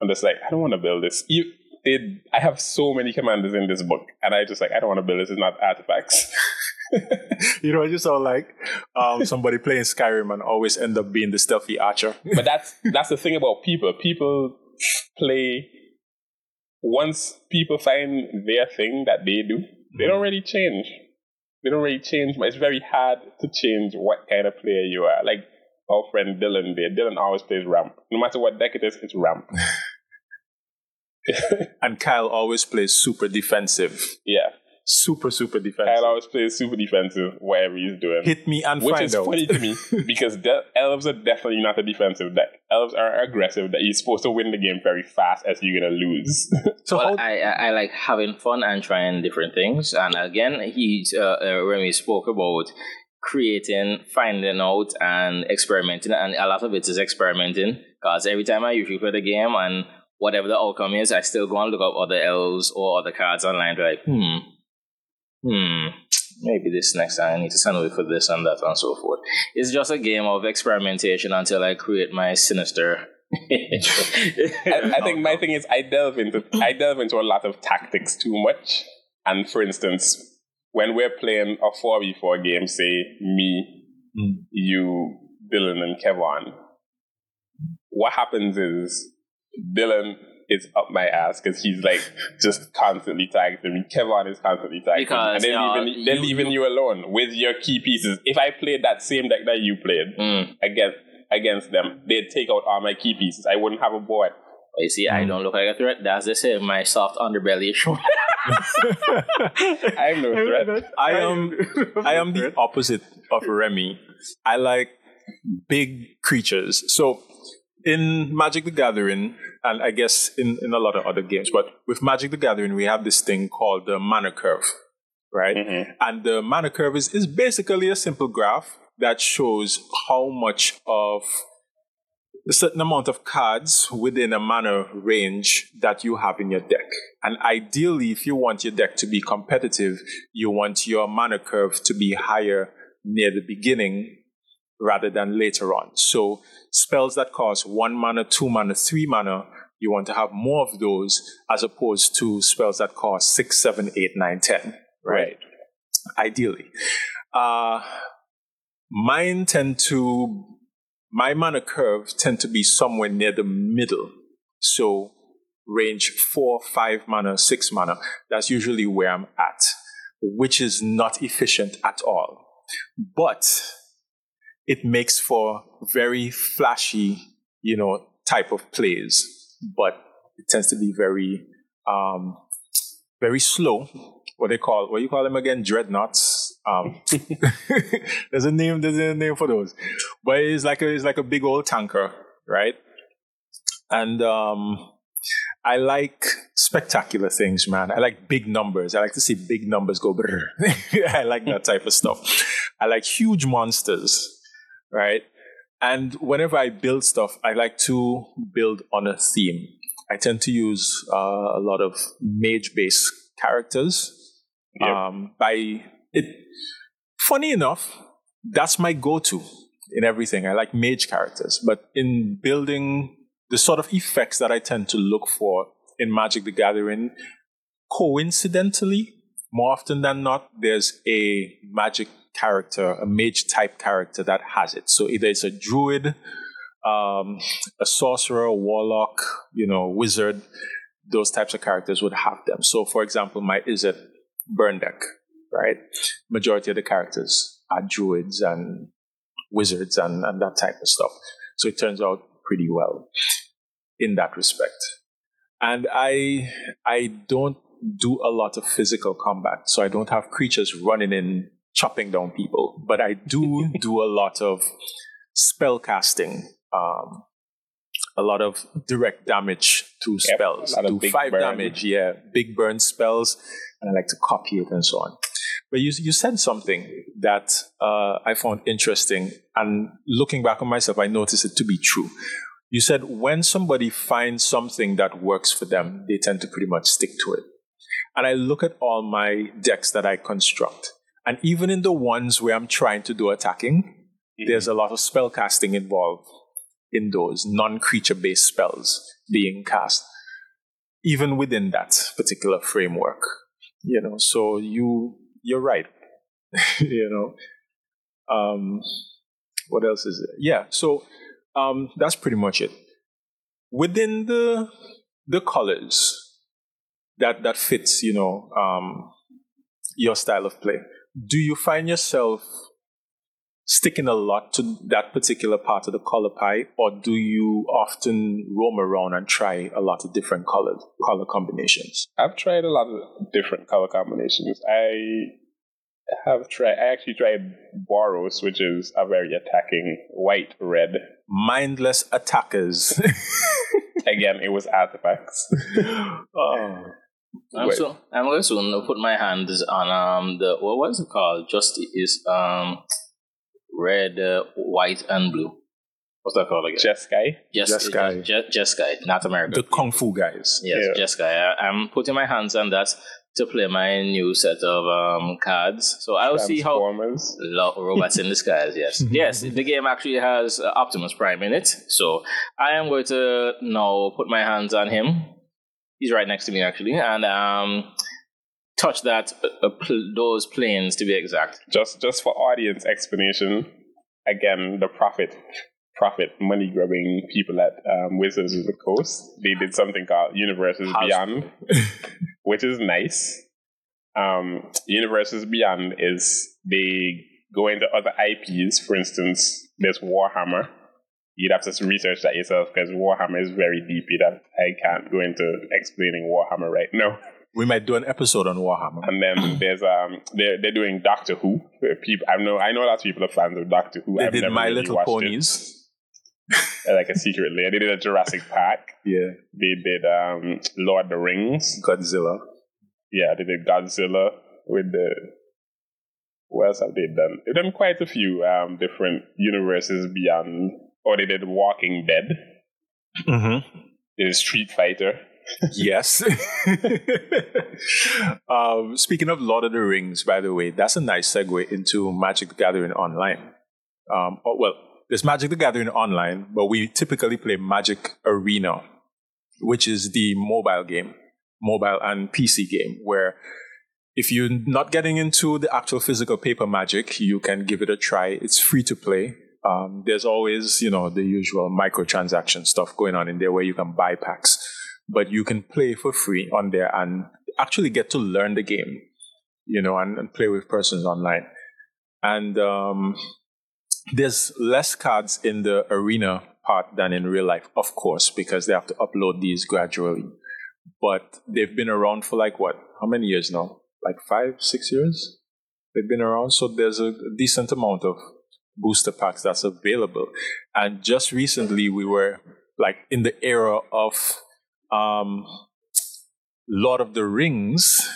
S3: I'm just like, I don't want to build this. You, they, I have so many commanders in this book, and I just like, I don't want to build this. It's not artifacts.
S1: you know, I just saw like um, somebody playing Skyrim and always end up being the stealthy archer.
S3: but that's that's the thing about people. People play once people find their thing that they do, they don't really change. They don't really change. But it's very hard to change what kind of player you are. Like our friend Dylan there. Dylan always plays ramp. No matter what deck it is, it's ramp.
S1: And Kyle always plays super defensive.
S3: yeah.
S1: Super, super defensive.
S3: Kyle always plays super defensive, whatever he's doing.
S1: Hit me and fight.
S3: Which
S1: find
S3: is
S1: out.
S3: funny to me because de- elves are definitely not a defensive deck. Elves are aggressive. That you're supposed to win the game very fast, as you're gonna lose.
S1: so
S2: well,
S1: how,
S2: I, I I like having fun and trying different things. And again, he's uh, uh, when we spoke about creating, finding out, and experimenting, and a lot of it is experimenting. Because every time I usually play the game, and whatever the outcome is, I still go and look up other elves or other cards online. to Like, hmm, hmm. Maybe this next time I need to send away for this and that and so forth. It's just a game of experimentation until I create my sinister.
S3: I, I think my thing is I delve into I delve into a lot of tactics too much. And for instance, when we're playing a four v four game, say me,
S1: Mm.
S3: you, Dylan, and Kevon, what happens is Dylan is up my ass because he's like just constantly targeting me. Kevon is constantly targeting me.
S2: Because,
S3: And they're,
S2: you know,
S3: leaving, they're
S2: you-
S3: leaving
S2: you-
S3: you alone with your key pieces. If I played that same deck that you played
S2: Mm.
S3: against against them, they'd take out all my key pieces. I wouldn't have a board.
S2: You see, I don't look like a threat. That's the same. My soft underbelly is showing.
S3: I'm no threat.
S1: I am I am the opposite of Remy. I like big creatures. So in Magic the Gathering, and I guess in, in a lot of other games, but with Magic the Gathering, we have this thing called the mana curve, right?
S3: Mhm.
S1: And the mana curve is, is basically a simple graph that shows how much of a certain amount of cards within a mana range that you have in your deck. And ideally, if you want your deck to be competitive, you want your mana curve to be higher near the beginning rather than later on. So spells that cost one mana, two mana, three mana, you want to have more of those as opposed to spells that cost six, seven, eight, nine, ten.
S3: Right.
S1: Ideally. Uh mine tend to my mana curve tend to be somewhere near the middle. So range four, five mana, six mana. That's usually where I'm at, which is not efficient at all. But it makes for very flashy, you know, type of plays. But it tends to be very, um, very slow. What they call, what you call them again? Dreadnoughts. Um, there's a name. There's a name for those. But it's like a, it's like a big old tanker, right? And um, I like spectacular things, man. I like big numbers. I like to see big numbers go. brrr. I like that type of stuff. I like huge monsters, right? And whenever I build stuff, I like to build on a theme. I tend to use uh, a lot of mage-based characters.
S3: Yep.
S1: Um, by it, funny enough, that's my go-to in everything. I like mage characters, but in building the sort of effects that I tend to look for in Magic the Gathering, coincidentally, more often than not, there's a magic character, a mage type character that has it. So either it's a druid, um, a sorcerer, a warlock, you know, wizard, those types of characters would have them. So, for example, my Izzet burn deck, right? Majority of the characters are druids and wizards and, and that type of stuff. So it turns out pretty well in that respect. And I I don't do a lot of physical combat, so I don't have creatures running in chopping down people, but I do do a lot of spell casting, um, a lot of direct damage to
S3: Yep,
S1: spells. do five
S3: burn.
S1: damage, yeah, big burn spells, and I like to copy it and so on. But you you said something that uh, I found interesting, and looking back on myself, I noticed it to be true. You said when somebody finds something that works for them, they tend to pretty much stick to it. And I look at all my decks that I construct, and even in the ones where I'm trying to do attacking, there's a lot of spell casting involved in those non-creature based spells being cast, even within that particular framework. You know, so you you're right. you know, um, what else is it? Yeah, so um, that's pretty much it. Within the the colors that that fits, you know, um, your style of play. Do you find yourself sticking a lot to that particular part of the color pie, or do you often roam around and try a lot of different color color combinations?
S3: I've tried a lot of different color combinations. I have tried. I actually tried Boros, which is a very attacking white red.
S1: Mindless attackers.
S3: Again, it was artifacts.
S1: oh.
S2: I'm
S3: Wait.
S2: so I'm going to put my hands on um the what was it called? Just is um red, uh, white, and blue. What's that called again?
S3: Jeskai.
S2: Just
S1: Jeskai.
S2: Just, Jeskai, not America.
S1: The kung fu guys.
S2: Yes,
S3: Yeah.
S2: Jeskai. I, I'm putting my hands on that to play my new set of um cards. So I'll see how
S3: Transformers.
S2: Lo- robots in disguise, yes. yes, the game actually has uh, Optimus Prime in it. So I am going to now put my hands on him. He's right next to me, actually, and um, touch that, uh, uh, pl- those planes to be exact.
S3: Just just for audience explanation, again, the profit profit money grubbing people at um, Wizards of the Coast, they did something called Universes
S1: How's-
S3: Beyond, which is nice. Um, Universes Beyond is they go into other IPs. For instance, there's Warhammer. You'd have to research that yourself because Warhammer is very deep. That I can't go into explaining Warhammer right now.
S1: We might do an episode on Warhammer.
S3: And then there's um they're they're doing Doctor Who. People I know I know lots of people are fans of Doctor Who.
S1: They
S3: I've
S1: did My
S3: really
S1: Little Ponies.
S3: Like a secret layer. They did a Jurassic Park.
S1: Yeah.
S3: They did um Lord of the Rings.
S1: Godzilla.
S3: Yeah, they did Godzilla with the what else have they done? They've done quite a few um different universes beyond or they did Walking Dead.
S1: Mm-hmm.
S3: They did Street Fighter.
S1: Yes. um, speaking of Lord of the Rings, by the way, that's a nice segue into Magic the Gathering Online. Um, oh, well, there's Magic the Gathering Online, but we typically play Magic Arena, which is the mobile game, mobile and PC game, where if you're not getting into the actual physical paper magic, you can give it a try. It's free to play. Um, there's always, you know, the usual microtransaction stuff going on in there where you can buy packs, but you can play for free on there and actually get to learn the game, you know, and, and play with persons online. And um, there's less cards in the arena part than in real life, of course, because they have to upload these gradually. But they've been around for like what? How many years now? Like five, six years? They've been around, so there's a decent amount of booster packs that's available. And just recently, we were like in the era of um, Lord of the Rings.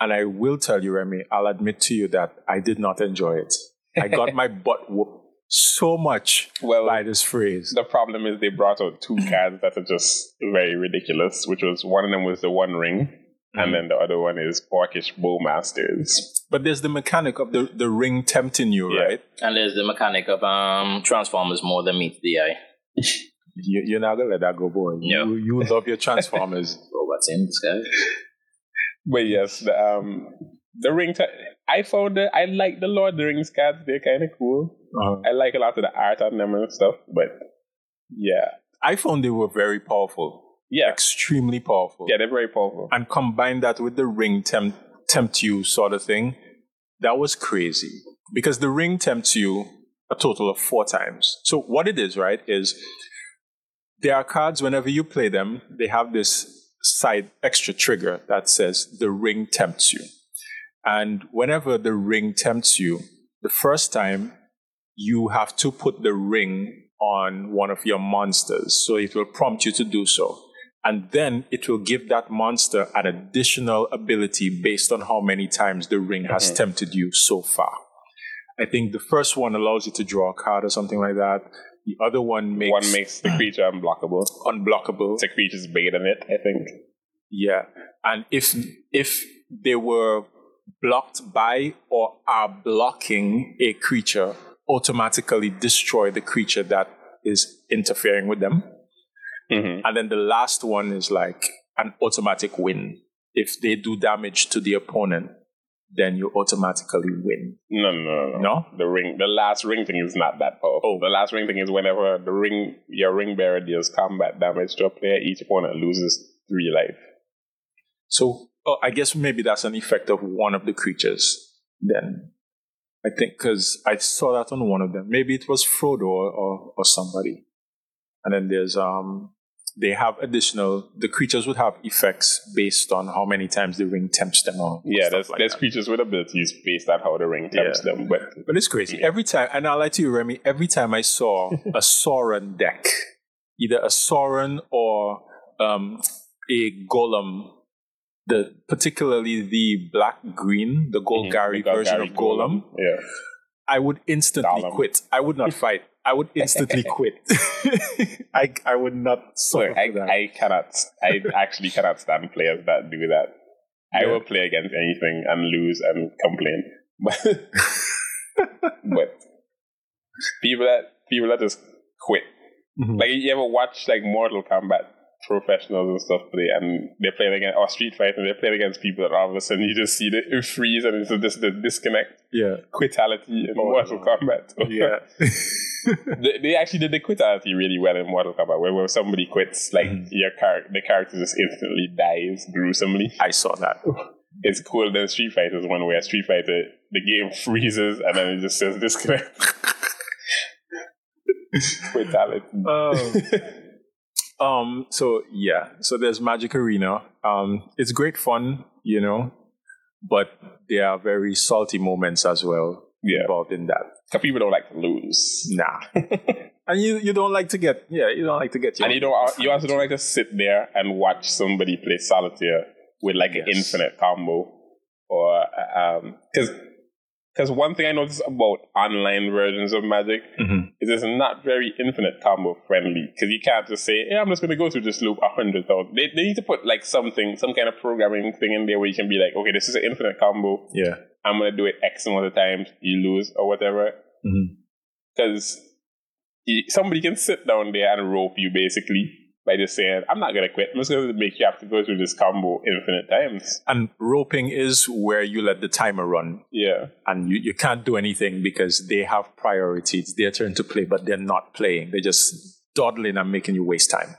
S1: And I will tell you, Remy, I'll admit to you that I did not enjoy it. I got my butt whooped so much
S3: Well,
S1: by this phrase.
S3: the problem is they brought out two cards that are just very ridiculous, which was one of them was the One Ring, and then the other one is Orcish Bowmasters.
S1: But there's the mechanic of the, the ring tempting you,
S3: Yeah.
S1: right?
S2: And there's the mechanic of um Transformers more than meets the eye.
S1: You, you're not gonna let that go, boy.
S2: No.
S1: You, you love your Transformers.
S2: Robots in disguise.
S3: But yes, the um the ring. T- I found the I like the Lord of the Rings cards. They're kind of cool.
S1: Uh,
S3: I like a lot of the art on them and stuff. But yeah,
S1: I found they were very powerful,
S3: yeah,
S1: extremely powerful.
S3: yeah, they're very powerful.
S1: And combine that with the ring tempt, tempt you sort of thing, that was crazy. Because the ring tempts you a total of four times. So what it is, right, is there are cards whenever you play them, they have this side extra trigger that says the ring tempts you. And whenever the ring tempts you, the first time you have to put the ring on one of your monsters. So it will prompt you to do so. And then it will give that monster an additional ability based on how many times the ring has tempted you so far. I think the first one allows you to draw a card or something like that. The other one makes
S3: One makes the creature unblockable.
S1: unblockable.
S3: The creature's bait on it, I think.
S1: Yeah, and if if they were blocked by or are blocking a creature, automatically destroy the creature that is interfering with them.
S3: Hmm
S1: And then the last one is like an automatic win. If they do damage to the opponent, then you automatically win.
S3: No, no, no, no,
S1: No?
S3: The ring, the last ring thing is not that powerful.
S1: Oh.
S3: The last ring thing is whenever the ring, your ring bearer deals combat damage to a player, each opponent loses three life.
S1: So oh, I guess maybe that's an effect of one of the creatures. Then I think because I saw that on one of them. Maybe it was Frodo or, or, or somebody. And then there's um they have additional the creatures would have effects based on how many times the ring tempts them or
S3: Yeah, there's
S1: like
S3: there's
S1: that.
S3: creatures with abilities based on how the ring tempts
S1: Yeah.
S3: them. But
S1: But it's crazy. Every time, and I'll lie to you, Remy, every time I saw a Sauron deck, either a Sauron or um, a Gollum, the particularly the black green, the Golgari
S3: Mm-hmm.
S1: Version of Gollum,
S3: yeah,
S1: I would instantly
S3: Gollum.
S1: quit. I would not fight. I would instantly quit. I I would not suffer
S3: I,
S1: that.
S3: I cannot. I actually cannot stand players that do that. I will play against anything and lose and complain. But but people that people that just quit.
S1: Mhm.
S3: Like you ever watch like Mortal Kombat professionals and stuff play, and they're playing against or Street Fighter, and they're playing against people that all of a sudden you just see the it freeze and it's just the disconnect,
S1: yeah,
S3: quitality in
S1: Oh,
S3: Mortal
S1: no.
S3: Kombat.
S1: yeah.
S3: They, they actually did the quitality really well in Mortal Kombat, where when somebody quits, like
S1: Mhm.
S3: your char- the character just instantly dies gruesomely.
S1: I saw that.
S3: It's cool. Then Street Fighter is one where Street Fighter the game freezes and then it just says disconnect. quitality.
S1: Oh. Um, so yeah, so there's Magic Arena. Um, it's great fun, you know, but there are very salty moments as well
S3: Yeah.
S1: involved in that.
S3: Because people don't like to lose.
S1: Nah, and you you don't like to get yeah you don't like to get your
S3: And you don't. You also don't like to sit there and watch somebody play solitaire with like an infinite combo, or um, because because one thing I noticed about online versions of Magic
S1: Mhm.
S3: is it's not very infinite combo friendly. Because you can't just say, "Hey, I'm just going to go through this loop a hundred thousand. They they need to put like something, some kind of programming thing in there where you can be like, okay, this is an infinite combo.
S1: Yeah.
S3: I'm going to do it X amount of times. You lose or whatever.
S1: Mm-hmm.
S3: Because somebody can sit down there and rope you basically by just saying, I'm not going to quit. I'm just going to make you have to go through this combo infinite times.
S1: And roping is where you let the timer run
S3: Yeah.
S1: and you, you can't do anything because they have priority. It's their turn to play, but they're not playing. They're just dawdling and making you waste time.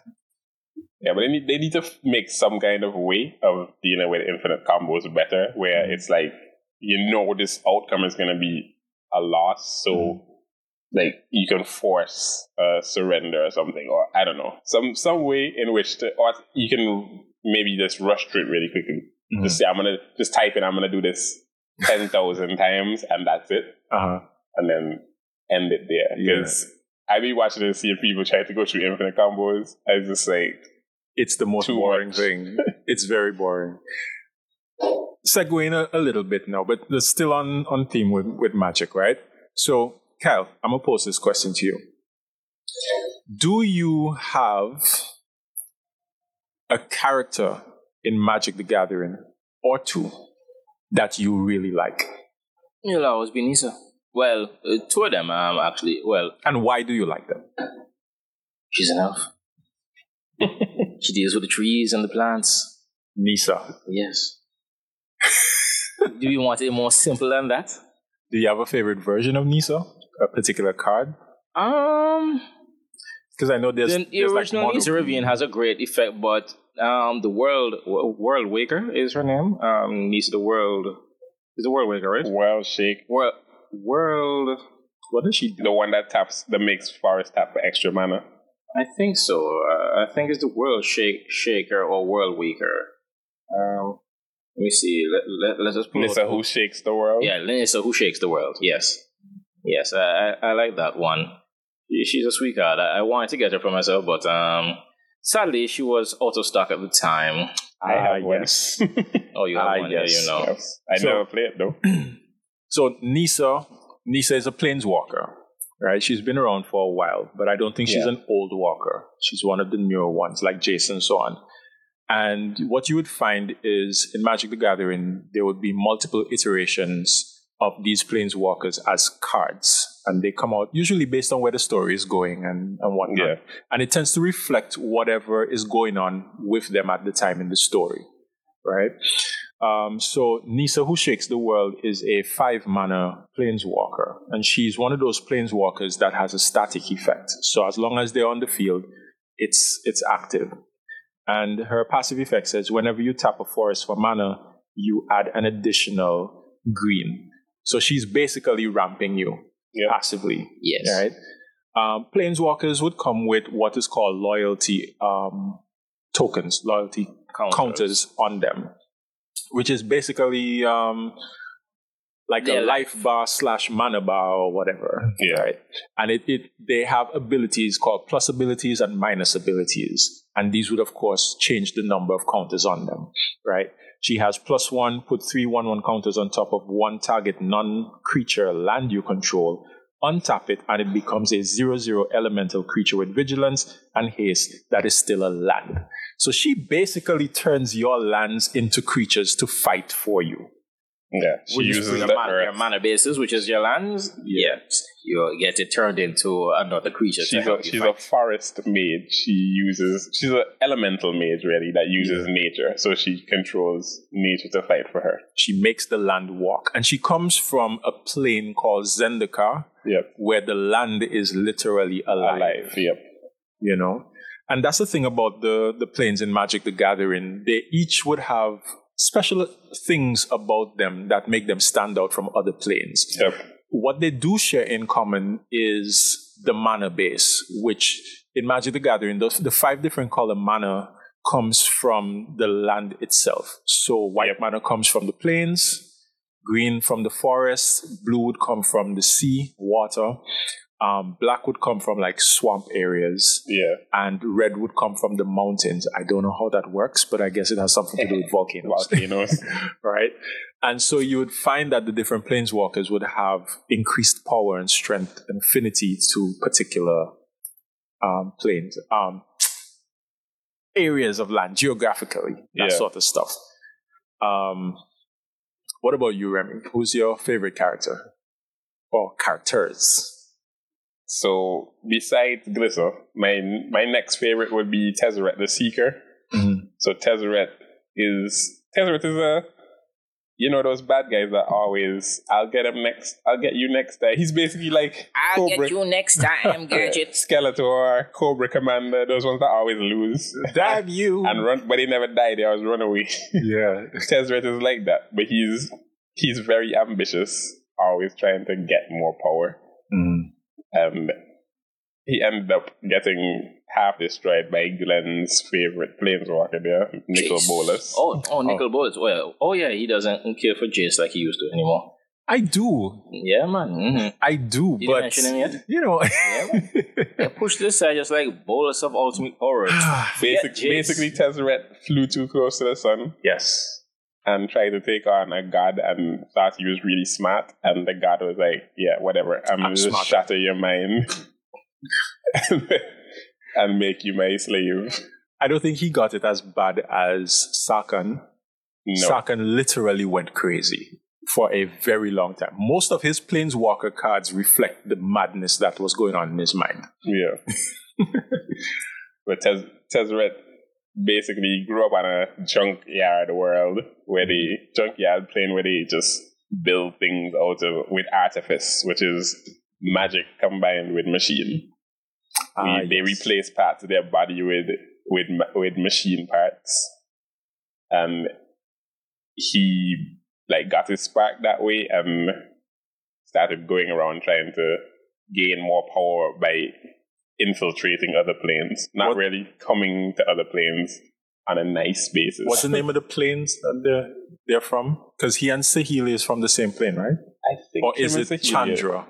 S3: Yeah, but they need, they need to make some kind of way of dealing with infinite combos better, where mm-hmm. it's like, you know, this outcome is going to be a loss. So, like, you can force a surrender or something, or I don't know, some some way in which to, or you can maybe just rush through it really quickly.
S1: Mhm.
S3: Just say, I'm going to just type in, I'm going to do this 10,000 times, and that's it.
S1: Uh-huh.
S3: and then end it there.
S1: Yeah.
S3: Because I be watching and seeing people try to go through infinite combos. I was just like,
S1: It's the most boring
S3: much.
S1: thing. it's very boring. Segueing a, a little bit now, but it's still on, on theme with, with magic, right? So, Kyle, I'm going to pose this question to you. Do you have a character in Magic the Gathering or two that you really like?
S2: It'll always be Nissa. Well, uh, two of them, um, actually. Well,
S1: And why do you like them?
S2: she's enough. she deals with the trees and the plants.
S1: Nissa.
S2: Yes. Do you want it more simple than that?
S1: Do you have a favorite version of Nissa? A particular card?
S2: Um,
S1: Because I know there's,
S2: the
S1: there's
S2: original
S1: mono-
S2: Nissa Revane has a great effect, but um, the world World Waker is her name. Um, Nissa the World is the World Waker, right?
S3: World shake.
S2: World World.
S1: What does she do?
S3: The one that taps, that makes forest tap for extra mana.
S2: I think so. Uh, I think it's the World Shake Shaker or World Waker. Um, let me see. Let, let, let us pull up-
S3: who shakes the world.
S2: Yeah, Nissa who shakes the world. Yes, yes. I I, I like that one. She- She's a sweetheart. I, I wanted to get her for myself, but um, sadly she was out of stock at the time.
S3: I
S1: Ah,
S3: have one.
S1: yes.
S2: Oh, you have
S1: Ah,
S2: one
S1: yes,
S2: you know.
S3: Yes. I
S1: So-
S3: never played though.
S1: So Nissa, Nissa is a planeswalker, right? She's been around for a while, but I don't think she's
S3: Yeah.
S1: an old walker. She's one of the newer ones, like Jason and so on. And what you would find is in Magic the Gathering, there would be multiple iterations of these planeswalkers as cards. And they come out usually based on where the story is going and, and whatnot.
S3: Yeah.
S1: And it tends to reflect whatever is going on with them at the time in the story, right? Um, so Nissa, who shakes the world, is a five mana planeswalker, and she's one of those planeswalkers that has a static effect. So as long as they're on the field, it's it's active. And her passive effect says whenever you tap a forest for mana, you add an additional green. So she's basically ramping you
S3: Yeah.
S1: passively.
S2: Yes.
S1: Right? Um, planeswalkers would come with what is called loyalty um, tokens, loyalty
S2: Counters.
S1: counters on them, which is basically um, like
S2: Their
S1: a life bar slash mana bar or whatever.
S3: Yeah.
S1: Right. And it, it they have abilities called plus abilities and minus abilities. And these would of course change the number of counters on them. Right. She has plus one, put three one one counters on top of one target non-creature land you control. Untap it and it becomes a zero zero elemental creature with vigilance and haste that is still a land. So she basically turns your lands into creatures to fight for you.
S3: Yeah. She
S2: Which is
S3: uses
S2: your
S3: the
S2: mana, your mana basis, which is your lands. Yes, you get it turned into another creature.
S3: She's a she's a forest mage. She uses she's an elemental mage really that uses nature, so she controls nature to fight for her.
S1: She makes the land walk. And she comes from a plane called Zendikar,
S3: Yep,
S1: where the land is literally alive.
S3: alive. Yep,
S1: You know? And that's the thing about the, the planes in Magic the Gathering. They each would have special things about them that make them stand out from other planes.
S3: yep.
S1: what they do share in common is the mana base, which in Magic the Gathering, the, the five different color mana comes from the land itself. So white mana comes from the plains, green from the forest, blue would come from the sea, water, um, black would come from like swamp areas,
S3: Yeah.
S1: and red would come from the mountains. I don't know how that works, but I guess it has something to do with volcanoes.
S3: Volcanoes.
S1: right? And so you would find that the different planeswalkers would have increased power and strength and affinity to particular um, planes, um, areas of land geographically, that
S3: Yeah.
S1: sort of stuff. Um, what about you, Remy? Who's your favorite character or characters?
S3: So besides Glitter, my my next favorite would be Tezzeret the Seeker.
S1: Mhm.
S3: So Tezzeret is Tezzeret is a you know those bad guys that always I'll get him next I'll get you next time. He's basically like
S2: I'll
S3: Cobra,
S2: get you next time, Gadget.
S3: Skeletor, Cobra Commander, those ones that always lose.
S1: Damn you!
S3: and run but they never die, they always run away.
S1: yeah.
S3: Tezzeret is like that, but he's he's very ambitious, always trying to get more power.
S1: Mm.
S3: And he ended up getting half destroyed by Glenn's favorite planeswalker there, Nicol. Bolas.
S2: Oh, oh, Nicol Bolas. Well, oh yeah, he doesn't care for Jace like he used to anymore.
S1: I do.
S2: Yeah, man. hmm
S1: I do,
S2: you
S1: but
S2: mention him yet?
S1: you know,
S2: Yeah, push this side just like Bolas of ultimate horror.
S3: Basic,
S2: Jace.
S3: basically, Tezzeret flew too close to the sun
S1: yes.
S3: And tried to take on a god and thought he was really smart. And the god was like, yeah, whatever. I'm,
S1: I'm
S3: going to just
S1: smarter."
S3: shatter your mind and make you my slave.
S1: I don't think he got it as bad as Sarkhan.
S3: No.
S1: Sarkhan literally went crazy for a very long time. Most of his Planeswalker cards reflect the madness that was going on in his mind.
S3: Yeah. but Tez, Tezzeret basically grew up on a junkyard world where the junkyard plane where they just build things out of with artifice, which is magic combined with machine.
S1: Ah,
S3: We- they replace parts of their body with with with machine parts, and he like got his spark that way and started going around trying to gain more power by infiltrating other planes, not
S1: What-
S3: really coming to other planes on a nice basis.
S1: What's the name of the planes that they're, they're from? Because he and Saheeli is from the same plane, right?
S3: I think
S1: Or is it
S3: and Sahilia-
S1: Chandra?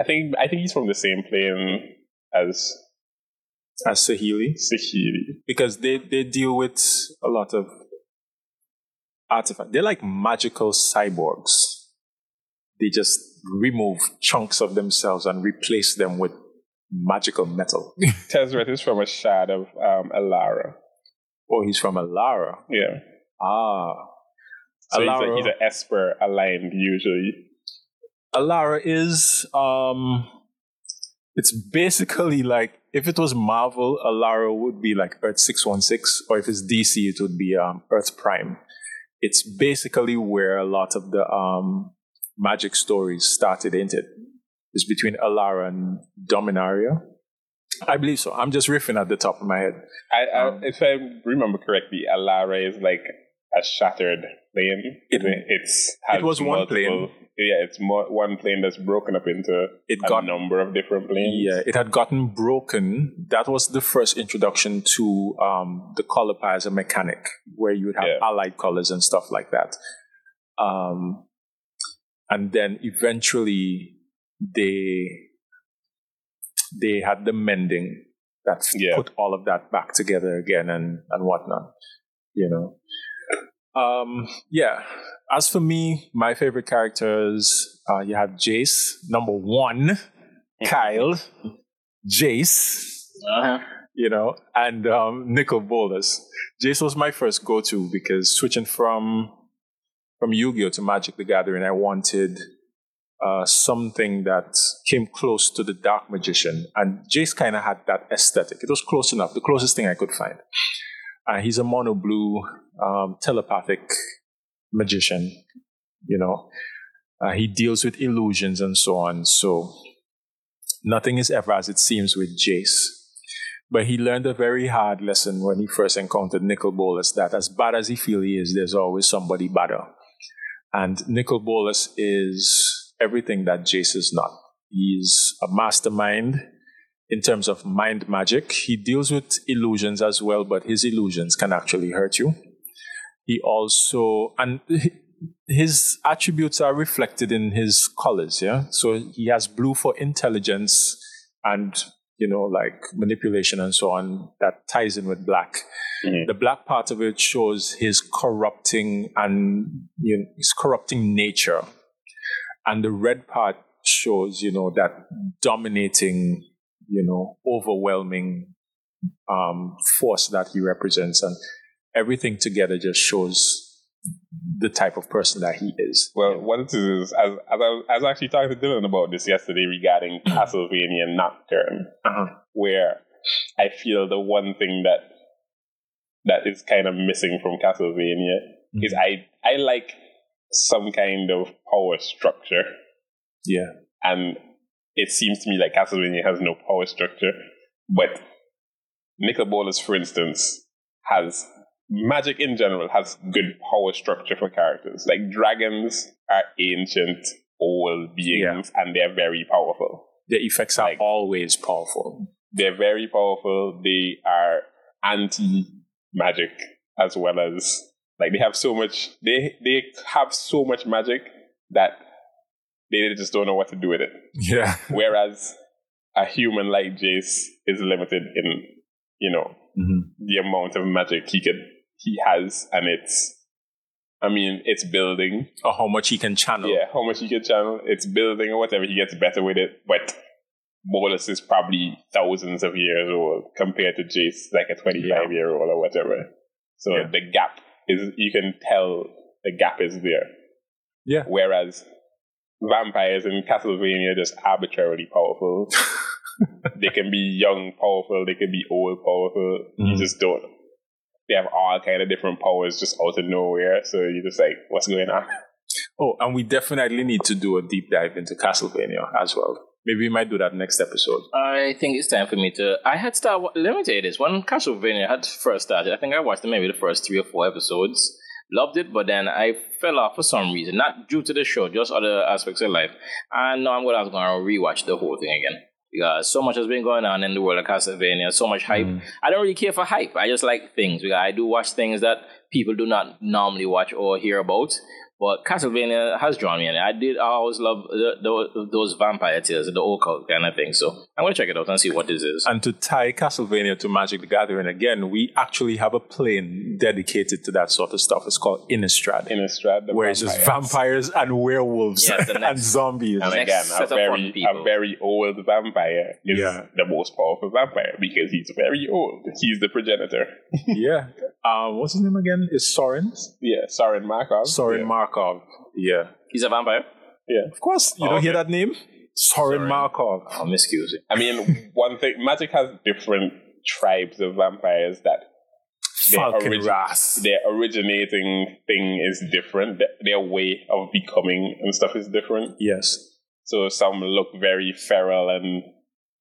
S3: I think I think he's from the same plane as
S1: As Saheeli?
S3: Saheeli.
S1: Because they, they deal with a lot of artifacts. They're like magical cyborgs. They just remove chunks of themselves and replace them with magical metal.
S3: Tezzeret is from a shard of um, Alara.
S1: oh, he's from Alara.
S3: Yeah.
S1: Ah.
S3: So he's, a,
S1: Alara.
S3: he's an Esper aligned usually.
S1: Alara is um it's basically like if it was Marvel, Alara would be like Earth 616, or if it's DC, it would be um, Earth Prime. It's basically where a lot of the um, magic stories started, ain't it? It's between Alara and Dominaria. I believe so. I'm just riffing at the top of my head.
S3: I, I,
S1: Um,
S3: if I remember correctly, Alara is like a shattered plane.
S1: It-
S3: it's
S1: it was one plane.
S3: Yeah, it's more, one plane that's broken up into
S1: It
S3: a
S1: got
S3: number of different planes.
S1: Yeah, it had gotten broken. That was the first introduction to um, the color pie as a mechanic, where you would have
S3: Yeah.
S1: allied colors and stuff like that. Um, and then eventually they they had the mending that
S3: Yeah.
S1: put all of that back together again and and whatnot. You know. Um, yeah. As for me, my favorite characters, uh, you have Jace, number one, Kyle, Jace,
S2: Uh-huh.
S1: you know, and um, Nicol Bolas. Jace was my first go-to because switching from from Yu-Gi-Oh to Magic the Gathering, I wanted uh, something that came close to the Dark Magician, and Jace kind of had that aesthetic. It was close enough, the closest thing I could find. Uh, he's a mono blue um, telepathic magician, you know. Uh, he deals with illusions and so on. So nothing is ever as it seems with Jace. But he learned a very hard lesson when he first encountered Nicol Bolas that as bad as he feels he is, there's always somebody better. And Nicol Bolas is everything that Jace is not. He's a mastermind in terms of mind magic. He deals with illusions as well, but his illusions can actually hurt you. He also, and his attributes are reflected in his colors, yeah? So he has blue for intelligence and, you know, like manipulation and so on that ties in with black.
S3: Mhm.
S1: The black part of it shows his corrupting and you know, his corrupting nature. And the red part shows, you know, that dominating, you know, overwhelming um, force that he represents. And everything together just shows the type of person that he is.
S3: Well, what it is, is as, as I, was, I was actually talking to Dylan about this yesterday regarding Castlevania Nocturne,
S1: Uh-huh.
S3: where I feel the one thing that that is kind of missing from Castlevania is I I like some kind of power structure,
S1: Yeah.
S3: and it seems to me like Castlevania has no power structure, but Nicol Bolas, for instance, has magic in general has good power structure for characters. Like dragons are ancient, old beings, and they're very powerful.
S1: The effects are
S3: Like-
S1: always powerful.
S3: They're very powerful. They are anti magic as well as like they have so much. They they have so much magic that they just don't know what to do with it.
S1: Yeah.
S3: Whereas a human like Jace is limited in, you know,
S1: Mhm.
S3: the amount of magic he could he has, and it's, I mean, it's building.
S1: Or how much he can channel.
S3: Yeah, how much he can channel, it's building or whatever. He gets better with it, but Bolas is probably thousands of years old compared to Jace, like a twenty-five year old or whatever. So
S1: Yeah.
S3: the gap is you can tell the gap is there.
S1: Yeah.
S3: Whereas vampires in Castlevania are just arbitrarily powerful. they can be young, powerful. They can be old, powerful. You
S1: Mhm.
S3: just don't. They have all kind of different powers just out of nowhere. So you're just like, what's going on?
S1: Oh, and we definitely need to do a deep dive into Castlevania as well. Maybe we might do that next episode.
S2: I think it's time for me to. I had started. Let me tell you this: when Castlevania had first started, I think I watched maybe the first three or four episodes. Loved it, but then I fell off for some reason, not due to the show, just other aspects of life. And now I'm going to going to rewatch the whole thing again because so much has been going on in the world of Castlevania, so much hype. Mm. I don't really care for hype. I just like things because I do watch things that people do not normally watch or hear about. But Castlevania has drawn me in. I did. I always love the, the, those vampire tales, the occult kind of thing. So I'm gonna check it out and see what this is.
S1: And to tie Castlevania to Magic the Gathering again, we actually have a plane dedicated to that sort of stuff. It's called Innistrad,
S3: Innistrad, the
S1: where it's just
S3: vampires.
S1: vampires and werewolves
S2: Yes, the
S1: and zombies.
S3: And again, a very, a very old vampire is
S1: Yeah.
S3: the most powerful vampire because he's very old. He's the progenitor.
S1: yeah. Um, what's his name again? Is Sorin?
S3: Yeah, Sorin Markov.
S1: Sorin
S3: yeah.
S1: Markov. Yeah.
S2: He's a vampire. Yeah.
S1: Of course. You
S3: Oh,
S1: don't hear that name? Sorin
S2: Sorin.
S1: Markov.
S2: Oh, miscuse it.
S3: I mean, one thing, Magic has different tribes of vampires that their,
S1: Falcon
S3: origi-
S1: Ras.
S3: their originating thing is different. Their- Their way of becoming and stuff is different.
S1: Yes.
S3: So some look very feral and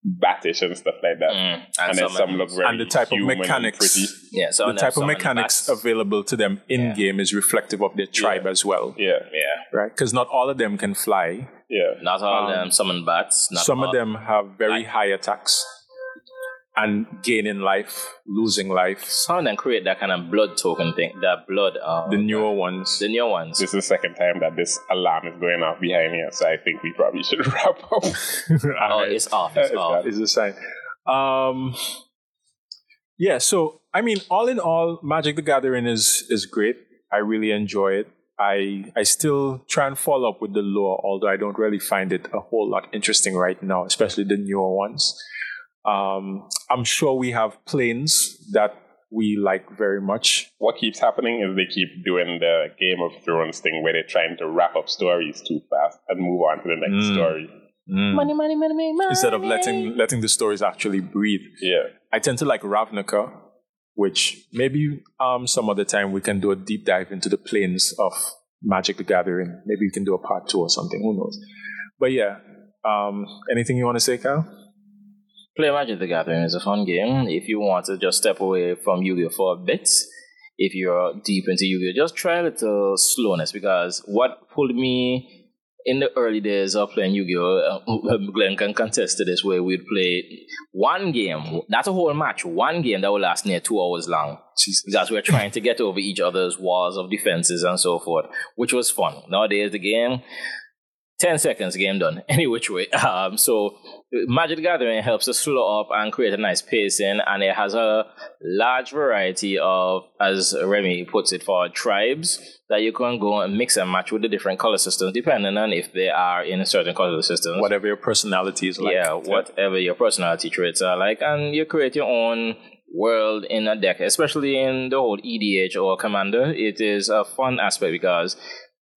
S3: battish and stuff like that.
S2: Mm,
S3: And, then some look very
S1: And the type of
S3: human and
S1: mechanics.
S3: pretty.
S2: yeah, so
S1: the type of mechanics available to them in game is reflective of their tribe
S3: Yeah.
S1: as well,
S3: Yeah,
S2: Yeah,
S1: right? Because not all of them can fly.
S3: yeah.
S2: not all
S1: Um,
S2: of them summon bats. Not
S1: Some
S2: all.
S1: of them have very
S2: Like-
S1: high attacks and gaining life, losing life.
S2: Sound and create that kind of blood token thing. That blood. Um,
S1: The newer ones.
S2: the newer ones.
S3: This is the second time that this alarm is going off behind me, so I think we probably should wrap up.
S2: oh, it's off. It's
S3: It's
S2: off.
S3: got-
S1: is a sign. Um, yeah, so I mean, all in all, Magic the Gathering is is great. I really enjoy it. I I still try and follow up with the lore, although I don't really find it a whole lot interesting right now, especially the newer ones. Um, I'm sure we have planes that we like very much.
S3: what keeps happening is they keep doing the Game of Thrones thing where they're trying to wrap up stories too fast and move on to the next
S1: Mm.
S3: story.
S2: Money, money, money, money, money.
S1: Instead of letting letting the stories actually breathe.
S3: Yeah.
S1: I tend to like Ravnica, which maybe um, some other time we can do a deep dive into the planes of Magic the Gathering. Maybe we can do a part two or something. Who knows? But yeah, um, anything you want to say, Kyle?
S2: Play Magic the Gathering is a fun game. If you want to just step away from Yu-Gi-Oh for a bit, if you're deep into Yu-Gi-Oh, just try a little slowness because what pulled me in the early days of playing Yu-Gi-Oh, uh, Glenn can contest to this where we'd play one game. That's a whole match. One game that would last near two hours long.
S1: Jesus.
S2: Because we're trying to get over each other's walls of defenses and so forth, which was fun. Nowadays, the game, 10 seconds, game done. Any which way. Um, so Magic Gathering helps to slow up and create a nice pacing, and it has a large variety of, as Remy puts it, for tribes that you can go and mix and match with the different color systems, depending on if they are in a certain color systems.
S1: Whatever your personality is like.
S2: yeah, whatever your personality traits are like, and you create your own world in a deck, especially in the whole EDH or Commander. It is a fun aspect because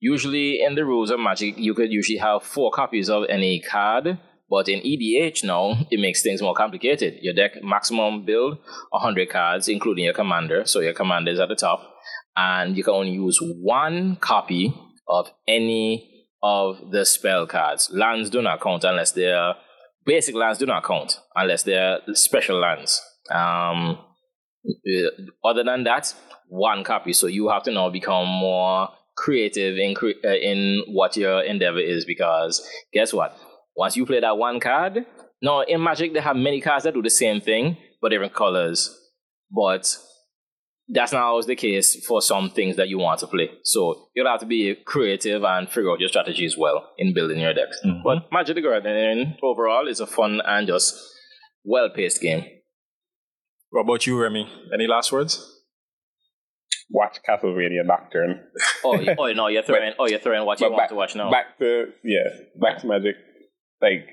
S2: usually in the rules of Magic, you could usually have four copies of any card. But in EDH now, it makes things more complicated. Your deck maximum build 100 cards, including your commander. So your commander is at the top. And you can only use one copy of any of the spell cards. Lands do not count unless they're basic lands do not count unless they're special lands. Um, uh, other than that, one copy. So you have to now become more creative in cre- uh, in what your endeavor is because guess what? Once you play that one card, no, in Magic they have many cards that do the same thing but different colors. But that's not always the case for some things that you want to play. So you'll have to be creative and figure out your strategy as well in building your decks.
S1: Mhm.
S2: But Magic the Gathering overall is a fun and just well paced game.
S1: What about you, Remy? Any last words?
S3: Watch Castlevania Nocturne.
S2: Oh, oh no, you're throwing. oh, you're throwing what you want
S3: back,
S2: to watch now.
S3: Back to yeah, back to magic. Like,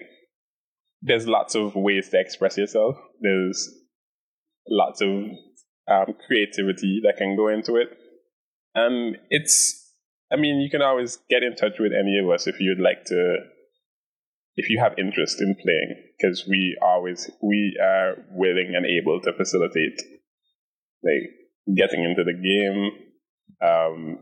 S3: there's lots of ways to express yourself. There's lots of um, creativity that can go into it, and it's. I mean, you can always get in touch with any of us if you'd like to. If you have interest in playing, because we always we are willing and able to facilitate, like getting into the game. Um,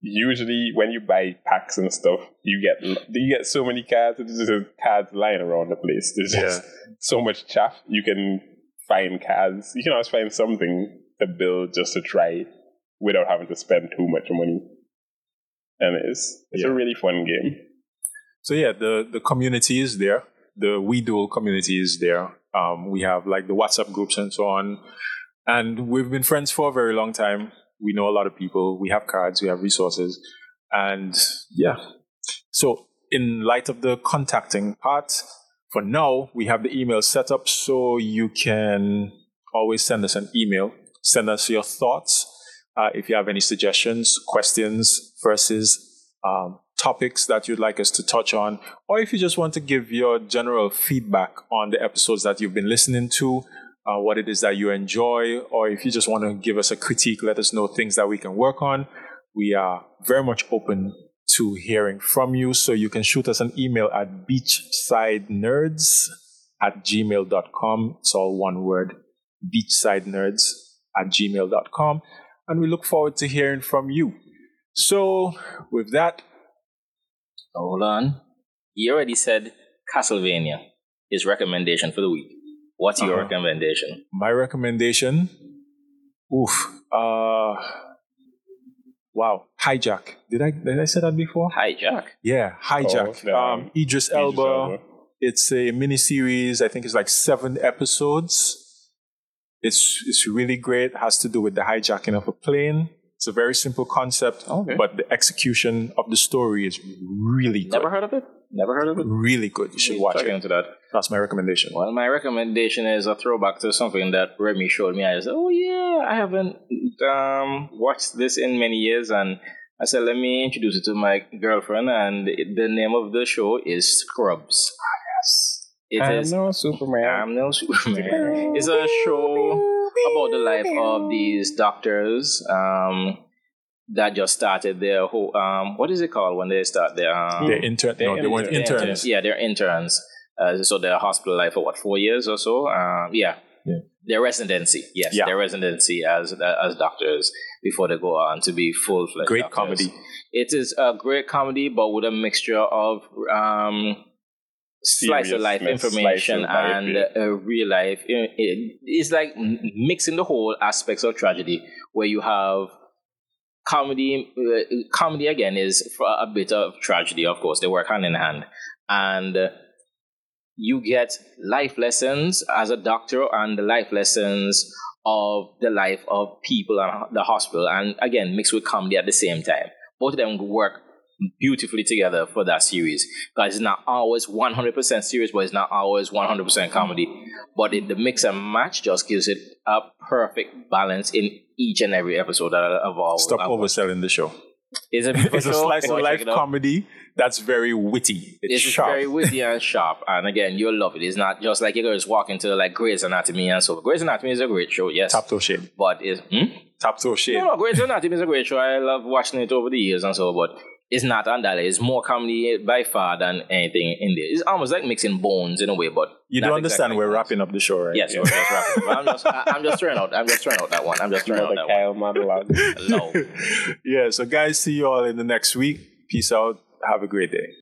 S3: usually when you buy packs and stuff, you get you get so many cards. There's just cards lying around the place. There's just so much chaff. You can find cards. You can always find something to build just to try without having to spend too much money. And it's it's
S1: Yeah.
S3: a really fun game.
S1: So yeah, the the community is there. The We Duel community is there. Um, we have like the WhatsApp groups and so on, and we've been friends for a very long time. We know a lot of people. We have cards. We have resources, and yeah. So in light of the contacting part, for now we have the email set up, so you can always send us an email. Send us your thoughts. Uh, if you have any suggestions, questions, versus um, topics that you'd like us to touch on, or if you just want to give your general feedback on the episodes that you've been listening to, uh, what it is that you enjoy, or if you just want to give us a critique, let us know things that we can work on. We are very much open to hearing from you. So you can shoot us an email at beachsidenerds at gmail.com. It's all one word, beachsidenerds at gmail.com. And we look forward to hearing from you. So, with that,
S2: Hold on. You already said Castlevania. His recommendation for the week. What's your
S1: Uh-huh.
S2: recommendation?
S1: my recommendation oof uh wow hijack did i did i say that before
S2: Hijack.
S1: yeah hijack
S3: Oh, um,
S1: um idris
S3: Idris
S1: elba
S3: Elba.
S1: it's a mini series i think it's like seven episodes it's it's really great it has to do with the hijacking of a plane it's a very simple concept
S2: Okay.
S1: but the execution of the story is really good
S2: Never heard of it? Never heard of it?
S1: really good you should watch it
S2: into that.
S1: That's my recommendation
S2: Well, my recommendation is a throwback to something that Remy showed me. I said, "Oh yeah, I haven't um, watched this in many years," and I said, "Let me introduce it to my girlfriend." And the name of the show is Scrubs. yes, it is.
S3: no Superman.
S2: I'm no Superman. It's a show about the life of these doctors um, that just started their whole. Um, what is it called when they start their? Um,
S1: they're intern no they weren't
S2: they're
S1: interns
S2: Yeah, they're interns. Uh, so they're hospital life for what four years or so. Um, yeah.
S1: Yeah.
S2: Their residency, yes,
S1: Yeah.
S2: their residency as as doctors before they go on to be full fledged.
S1: Great comedy.
S2: It is a great comedy, but with a mixture of um, slice of life information
S3: of life,
S2: and
S3: yeah.
S2: uh, real life. It- it- it's like mixing the whole aspects of tragedy, where you have comedy, uh, comedy again is a bit of tragedy. Of course, they work hand in hand, and uh, you get life lessons as a doctor and the life lessons of the life of people at the hospital, and again mixed with comedy at the same time. Both of them work beautifully together for that series because it's not always 100% serious but it's not always 100% comedy but it, the mix and match just gives it a perfect balance in each and every episode that I've always
S1: Stop overselling the show.
S2: It's a,
S1: It's a slice of life comedy that's very witty. It's,
S2: It's very witty and sharp, and again, you'll love it. It's not just like you're just walking to like Grey's Anatomy and so. Grey's Anatomy is a great show, yes,
S1: Top toe shade.
S2: but it's hmm?
S1: Top toe shade.
S2: no, no, Grey's Anatomy is a great show. I love watching it over the years and so, but it's not on that. It's more comedy eh, by far than anything in there. It's almost like mixing bones in a way, but
S1: You
S2: not
S1: do understand
S2: exactly
S1: we're wrapping up the show, right?
S2: Yes, we're just wrapping. But I'm just, I, I'm just throwing out. I'm just throwing out that one. I'm just throwing out that
S3: Kyle monologue.
S2: one. No.
S1: yeah, so guys, see you all in the next week. Peace out. Have a great day.